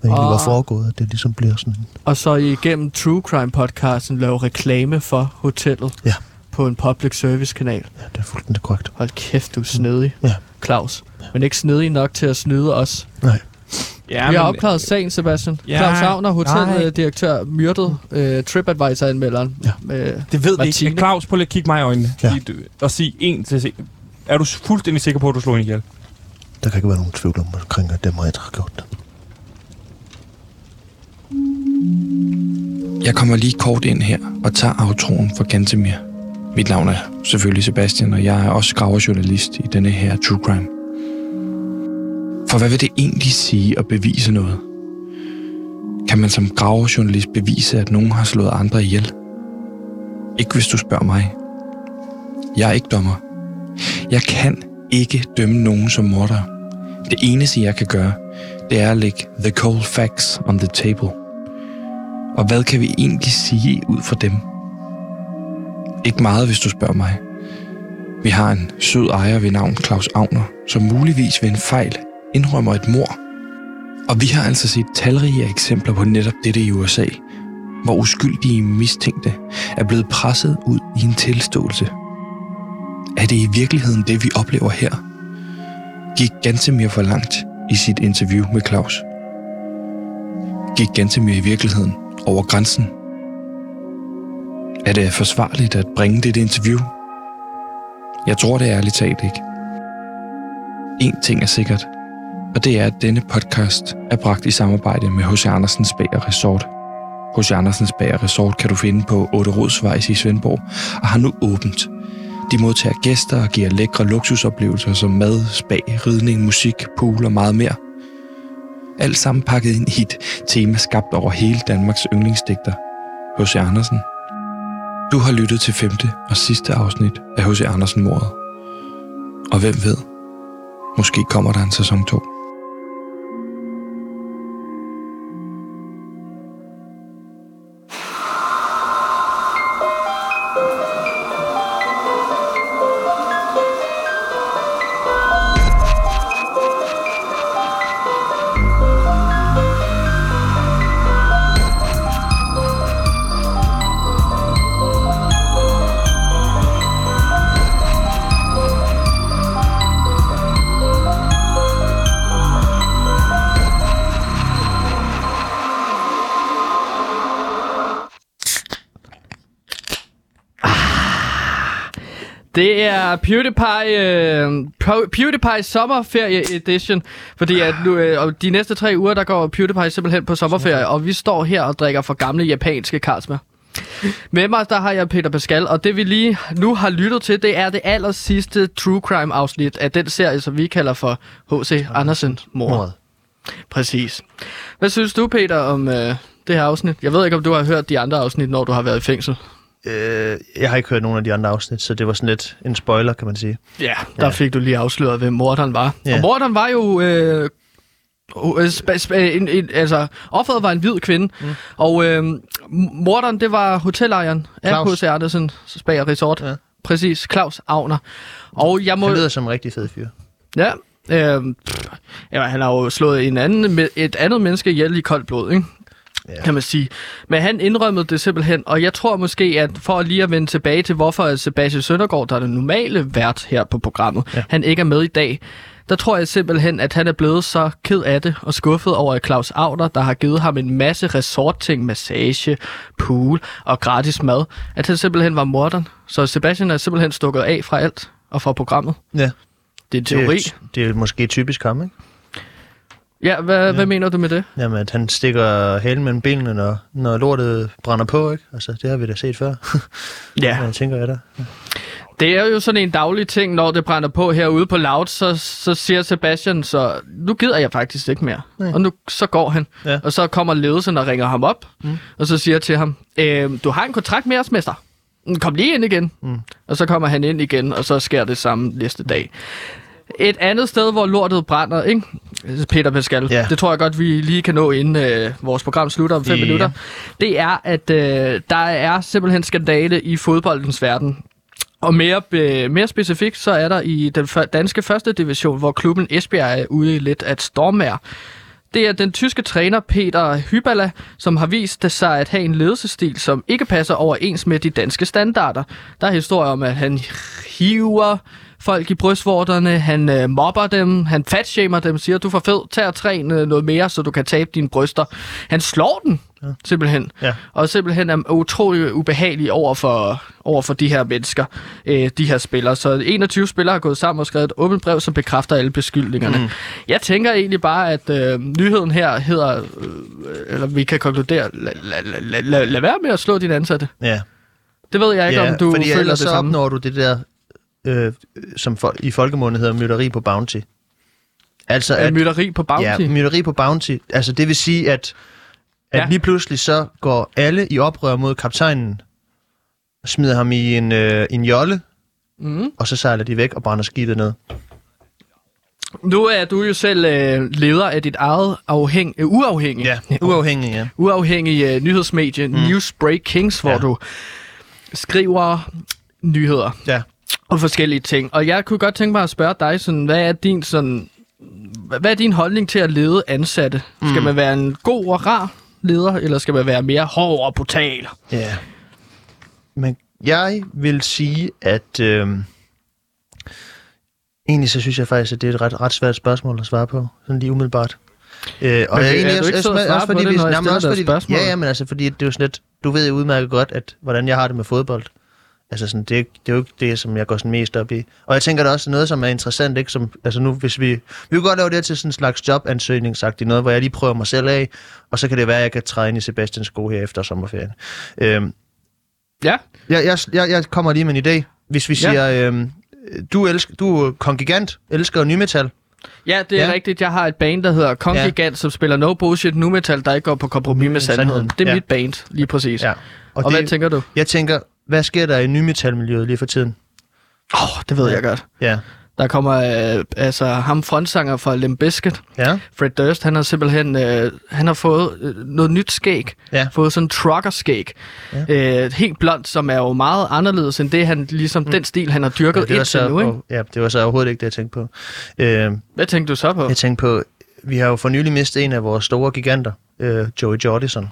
hvad egentlig var Ah. foregået. At det ligesom bliver sådan en... Og så igennem True Crime podcasten lave reklame for hotellet Ja. på en public service kanal. Ja, det er fuldstændig korrekt. Hold kæft, du er snedig, Ja. Claus. Men ikke snedig nok til at snyde os. Nej. Ja, Vi har opklaret sagen, Sebastian. Ja, Claus nej. hoteldirektør, myrdet øh, TripAdvisor-anmelderen. Ja. Øh, Det ved vi ikke. Martine. Claus, prøv lige at kigge mig i øjnene. Ja. Ja. Og sige en til se. Er du fuldstændig sikker på, at du slog hende ihjel? Der kan ikke være nogen tvivl om, omkring, at det er mig, der har gjort det. Jeg kommer lige kort ind her og tager outroen for Gantemir. Mit navn er selvfølgelig Sebastian, og jeg er også graverjournalist i denne her True Crime. For hvad vil det egentlig sige at bevise noget? Kan man som gravejournalist bevise, at nogen har slået andre ihjel? Ikke hvis du spørger mig. Jeg er ikke dommer. Jeg kan ikke dømme nogen som morder. Det eneste, jeg kan gøre, det er at lægge the cold facts on the table. Og hvad kan vi egentlig sige ud fra dem? Ikke meget, hvis du spørger mig. Vi har en sød ejer ved navn Claus Agner, som muligvis ved en fejl indrømmer et mor. Og vi har altså set talrige eksempler på netop dette i USA, hvor uskyldige mistænkte er blevet presset ud i en tilståelse. Er det i virkeligheden det, vi oplever her? Gik Gantemir for langt i sit interview med Claus? Gik Gantemir i virkeligheden over grænsen? Er det forsvarligt at bringe det interview? Jeg tror det ærligt talt ikke. En ting er sikkert, og det er, at denne podcast er bragt i samarbejde med H.C. Andersens Bager Resort. H.C. Andersens Bager Resort kan du finde på 8 Rådsvejs i Svendborg, og har nu åbent. De modtager gæster og giver lækre luksusoplevelser som mad, spa, ridning, musik, pool og meget mere. Alt sammen pakket ind i et tema skabt over hele Danmarks yndlingsdigter, H.C. Andersen. Du har lyttet til femte og sidste afsnit af H.C. Andersen-mordet. Og hvem ved, måske kommer der en sæson 2. Det er PewDiePie, øh, Pew- PewDiePie sommerferie edition, fordi at nu, øh, og de næste tre uger, der går PewDiePie simpelthen på sommerferie, og vi står her og drikker for gamle japanske Carlsberg. Med mig, der har jeg Peter Pascal, og det vi lige nu har lyttet til, det er det aller sidste True Crime afsnit af den serie, som vi kalder for H.C. Andersen mor. Mordet. Præcis. Hvad synes du, Peter, om øh, det her afsnit? Jeg ved ikke, om du har hørt de andre afsnit, når du har været i fængsel. Øh, jeg har ikke hørt nogen af de andre afsnit, så det var sådan lidt en spoiler, kan man sige. Ja, der Ja. fik du lige afsløret, hvem morderen var. Ja. Og morderen var jo... Øh, øh, sp- sp- en, en, altså, offeret var en hvid kvinde, mm. og øh, morderen, det var hotelejeren af. H.C. Andersen Spag Resort. Ja. Præcis, Claus Agner. Og jeg må... Han lyder som en rigtig fed fyr. Ja, øh, pff, ja, han har jo slået en anden, et andet menneske ihjel i koldt blod, ikke? Ja. kan man sige. Men han indrømmede det simpelthen, og jeg tror måske, at for lige at vende tilbage til, hvorfor Sebastian Søndergaard, der er den normale vært her på programmet, ja. Han ikke er med i dag, der tror jeg simpelthen, at han er blevet så ked af det og skuffet over at Claus Auder, der har givet ham en masse resortting, massage, pool og gratis mad, at han simpelthen var morderen. Så Sebastian er simpelthen stukket af fra alt og fra programmet. Ja. Det er en teori. Det, det er måske typisk ham, ikke? Ja, hvad, ja. hvad mener du med det? Jamen, at han stikker halen mellem benene, når, når lortet brænder på, ikke? Altså, det har vi da set før. Ja. Jeg tænker jeg da. Det er jo sådan en daglig ting, når det brænder på herude på Loud, så, så siger Sebastian, så nu gider jeg faktisk ikke mere. Nej. Og nu så går han. Ja. Og så kommer ledelsen og ringer ham op, mm. og så siger til ham, øh, du har en kontrakt med os, mester. Kom lige ind igen. Mm. Og så kommer han ind igen, og så sker det samme næste dag. Et andet sted, hvor lortet brænder, ikke? Peter Pascal, Ja. det tror jeg godt, vi lige kan nå, inden øh, vores program slutter om fem Ja. minutter. Det er, at øh, der er simpelthen skandale i fodboldens verden. Og mere, be, mere specifikt, så er der i den danske første division, hvor klubben Esbjerg er ude i lidt at stormvær. Det er den tyske træner Peter Hyballa, som har vist sig at have en ledelsesstil, som ikke passer overens med de danske standarder. Der er historier om, at han hiver folk i brystvorterne, han øh, mobber dem, han fatshamer dem, siger, du for fed, tag og træn øh, noget mere, så du kan tabe dine bryster. Han slår den, ja. simpelthen. Ja. Og simpelthen er utrolig ubehagelig over for, over for de her mennesker, øh, de her spillere. Så 21 spillere har gået sammen og skrevet et åbent brev, som bekræfter alle beskyldningerne. Mm. Jeg tænker egentlig bare, at øh, nyheden her hedder, øh, eller vi kan konkludere, lad, lad, lad, lad, lad være med at slå dine ansatte. Ja. Det ved jeg ikke, ja om du føler det samme. opnår du det der, øh, som for, i folkemunde hedder mytteri på bounty. Altså, At, at, mytteri på bounty. Ja, mytteri på bounty. Altså, det vil sige, at, at Ja. lige pludselig så går alle i oprør mod kaptajnen, og smider ham i en, øh, en jolle, Mm. og så sejler de væk og brænder skibet ned. Nu er du jo selv øh, leder af dit eget afhæng, øh, uafhængige, Ja, uafhængig, ja. uafhængige øh, nyhedsmedie, mm. Newsbreak Kings, hvor Ja. du skriver nyheder. Ja. Og forskellige ting. Og jeg kunne godt tænke mig at spørge dig, sådan, hvad er din sådan, hvad er din holdning til at lede ansatte? Mm. Skal man være en god og rar leder, eller skal man være mere hård og brutal? Ja. Men jeg vil sige, at øh, egentlig så synes jeg faktisk, at det er et ret, ret svært spørgsmål at svare på, sådan lige umiddelbart. Øh, og Men jeg, er egentlig du ikke sød at svare på det, vi- når jeg nej, men stiller også fordi, spørgsmål? Ja, ja, men altså, fordi det er jo sådan lidt, du ved jo udmærket godt, at hvordan jeg har det med fodbold. Altså sådan, det, er det er jo ikke det, som jeg går sådan mest op i. Og jeg tænker, der er også noget, som er interessant, ikke? Som, altså nu, hvis vi, vi kan godt lave det her til sådan en slags jobansøgning, sagt i noget, hvor jeg lige prøver mig selv af, og så kan det være, at jeg kan træde ind i Sebastians sko her efter sommerferien. Øhm, Ja. jeg, jeg, jeg, jeg kommer lige med en idé. Hvis vi Ja. siger, øhm, du, elsker, du er kongigant, elsker nymetal. Ja, det er Ja. ja. rigtigt. Jeg har et band, der hedder Kongigant, ja. som spiller no bullshit nu metal, der ikke går på kompromis med sandheden. Det er ja. ja. mit band, lige præcis. Ja. Og, og det, hvad tænker du? Jeg tænker, hvad sker der i nymetalmiljøet lige for tiden? Åh, oh, det ved jeg godt. Ja. Der kommer øh, altså ham frontsanger fra Limp Bizkit, Ja. Fred Durst, han har simpelthen øh, han har fået øh, noget nyt skæg. Ja. Fået sådan en trucker-skæg. Ja. Øh, helt blondt, som er jo meget anderledes end det, han ligesom den stil, han har dyrket Ja, indtil så, nu. Ikke? ja, det var så overhovedet ikke det, jeg tænkte på. Øh, Hvad tænkte du så på? jeg tænkte på, vi har jo for nylig mistet en af vores store giganter, øh, Joey Jordison.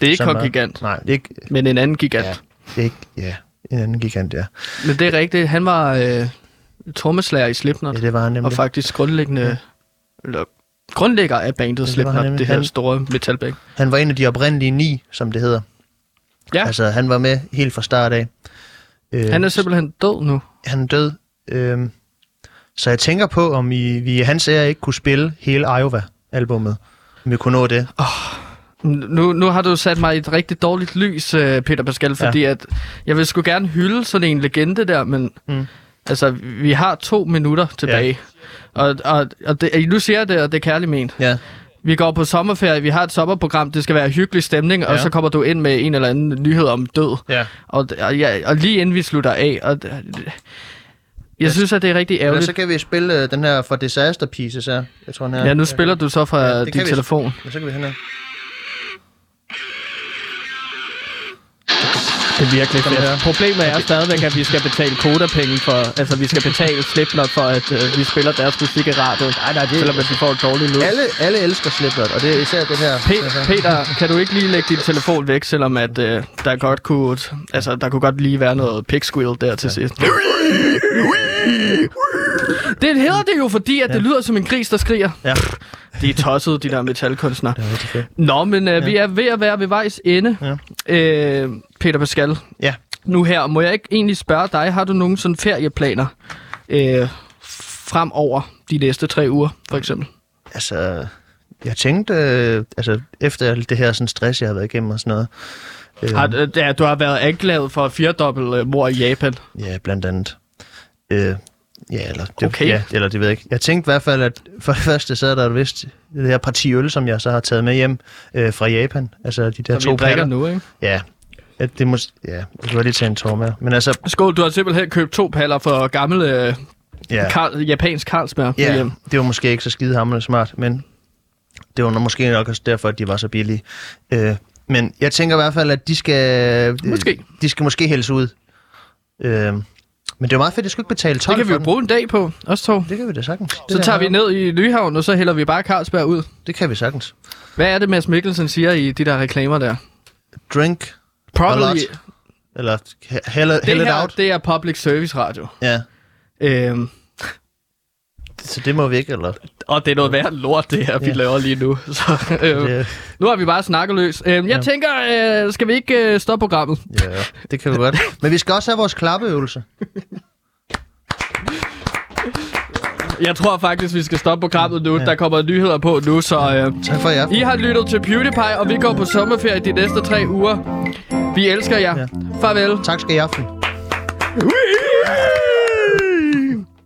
Det er ikke som er- Kongigant, Nej, det er ikke, men en anden gigant. Ja. Det ikke ja, en anden gigant, ja. Men det er rigtigt. Han var øh, trommeslager i Slipknot. ja det var han og nemlig. faktisk grundlæggende, eller grundlægger af bandet det var Slipknot, det, det her Han- store metalband. Han var en af de oprindelige ni, som det hedder. Ja. Altså, han var med helt fra start af. Øh, Han er simpelthen død nu. han er død. Øhm, så jeg tænker på, om I, vi i hans ære ikke kunne spille hele Iowa-albummet. Om vi kunne nå det. Nu, nu har du sat mig i et rigtig dårligt lys, øh, Peter Pascal, fordi ja. at jeg vil sgu gerne hylde sådan en legende der, men Mm. altså, vi har to minutter tilbage. Ja. Og, og, og det, nu siger jeg det, og det er kærligt ment. Ja. Vi går på sommerferie, vi har et sommerprogram, det skal være hyggelig stemning, ja. og så kommer du ind med en eller anden nyhed om død. Ja. Og, og, ja, og lige inden vi slutter af, og jeg synes, at det er rigtig ærgerligt. så kan vi spille øh, den her for Disaster Pieces her. Jeg tror, den her. Ja, nu spiller du så fra Ja, din vi- telefon. Ja, så kan vi hen her. Det er virkelig Kom her. fedt. Problemet er stadigvæk, at vi skal betale kodapenge for... Altså, vi skal betale Slipknot for, at øh, vi spiller deres musik i radio. Nej, nej, det Selvom at de får et dårligt lyd. Alle, alle elsker Slipknot, og det er især det her. Pe- Peter, kan du ikke lige lægge din telefon væk, selvom at øh, der godt kunne... Altså, der kunne godt lige være noget pig squeal der til sidst. Det hedder det jo, fordi at det lyder som en gris, der skriger. Ja. De er tossede, de der metalkunstnere. Det er fedt. Nå, men øh, vi er ved at være ved vejs ende. Ja. Øh, Peter Pascal, Ja. nu her, må jeg ikke egentlig spørge dig, har du nogen sådan ferieplaner øh, fremover de næste tre uger, for eksempel? Altså, jeg tænkte, øh, altså, efter alt det her sådan stress, jeg har været igennem og sådan noget. Øh, Har, øh, ja, du har været anklaget for firedobbelt øh, mor i Japan. Ja, blandt andet. Øh, ja, eller det, Okay. ja, eller det ved jeg ikke. Jeg tænkte i hvert fald, at for det første, så er der vist det her parti øl, som jeg så har taget med hjem øh, fra Japan. Altså de der Så to paller. nu, ikke? Ja, ja, det må, ja, jeg kan lige tage en tår med. Men altså, Skål, du har simpelthen købt to paller for gammel øh, ja, Karl, japansk Carlsberg ja hjem. det var måske ikke så skide hammerende smart, men det var nok- måske nok også derfor, at de var så billige. Øh, men jeg tænker i hvert fald, at de skal... Måske. De skal måske hældes ud. Øh, men det er meget fedt, at jeg skulle ikke betale 12 Det kan vi jo bruge en dag på, os to. Det kan vi da sagtens. Så Det tager har vi ned i Nyhavn, og så hælder vi bare Carlsberg ud. Det kan vi sagtens. Hvad er det, Mads Mikkelsen siger i de der reklamer der? Drink Probably. Eller he- hell, det hell it her, out. det er public service radio. Ja, Øhm, så det må vi ikke, eller? og det er noget værd lort, det her, vi Ja. laver lige nu. Så, øh, Det, nu har vi bare snakket løs. Øhm, jeg Ja. tænker, øh, skal vi ikke øh, stoppe programmet? ja, det kan vi godt. Men vi skal også have vores klappeøvelse. Jeg tror faktisk, vi skal stoppe programmet nu. Ja. Der kommer nyheder på nu, så øh, Tak for jer. I har lyttet til PewDiePie, og vi går på sommerferie de næste tre uger. Vi elsker jer. Ja. Farvel. Tak skal I have.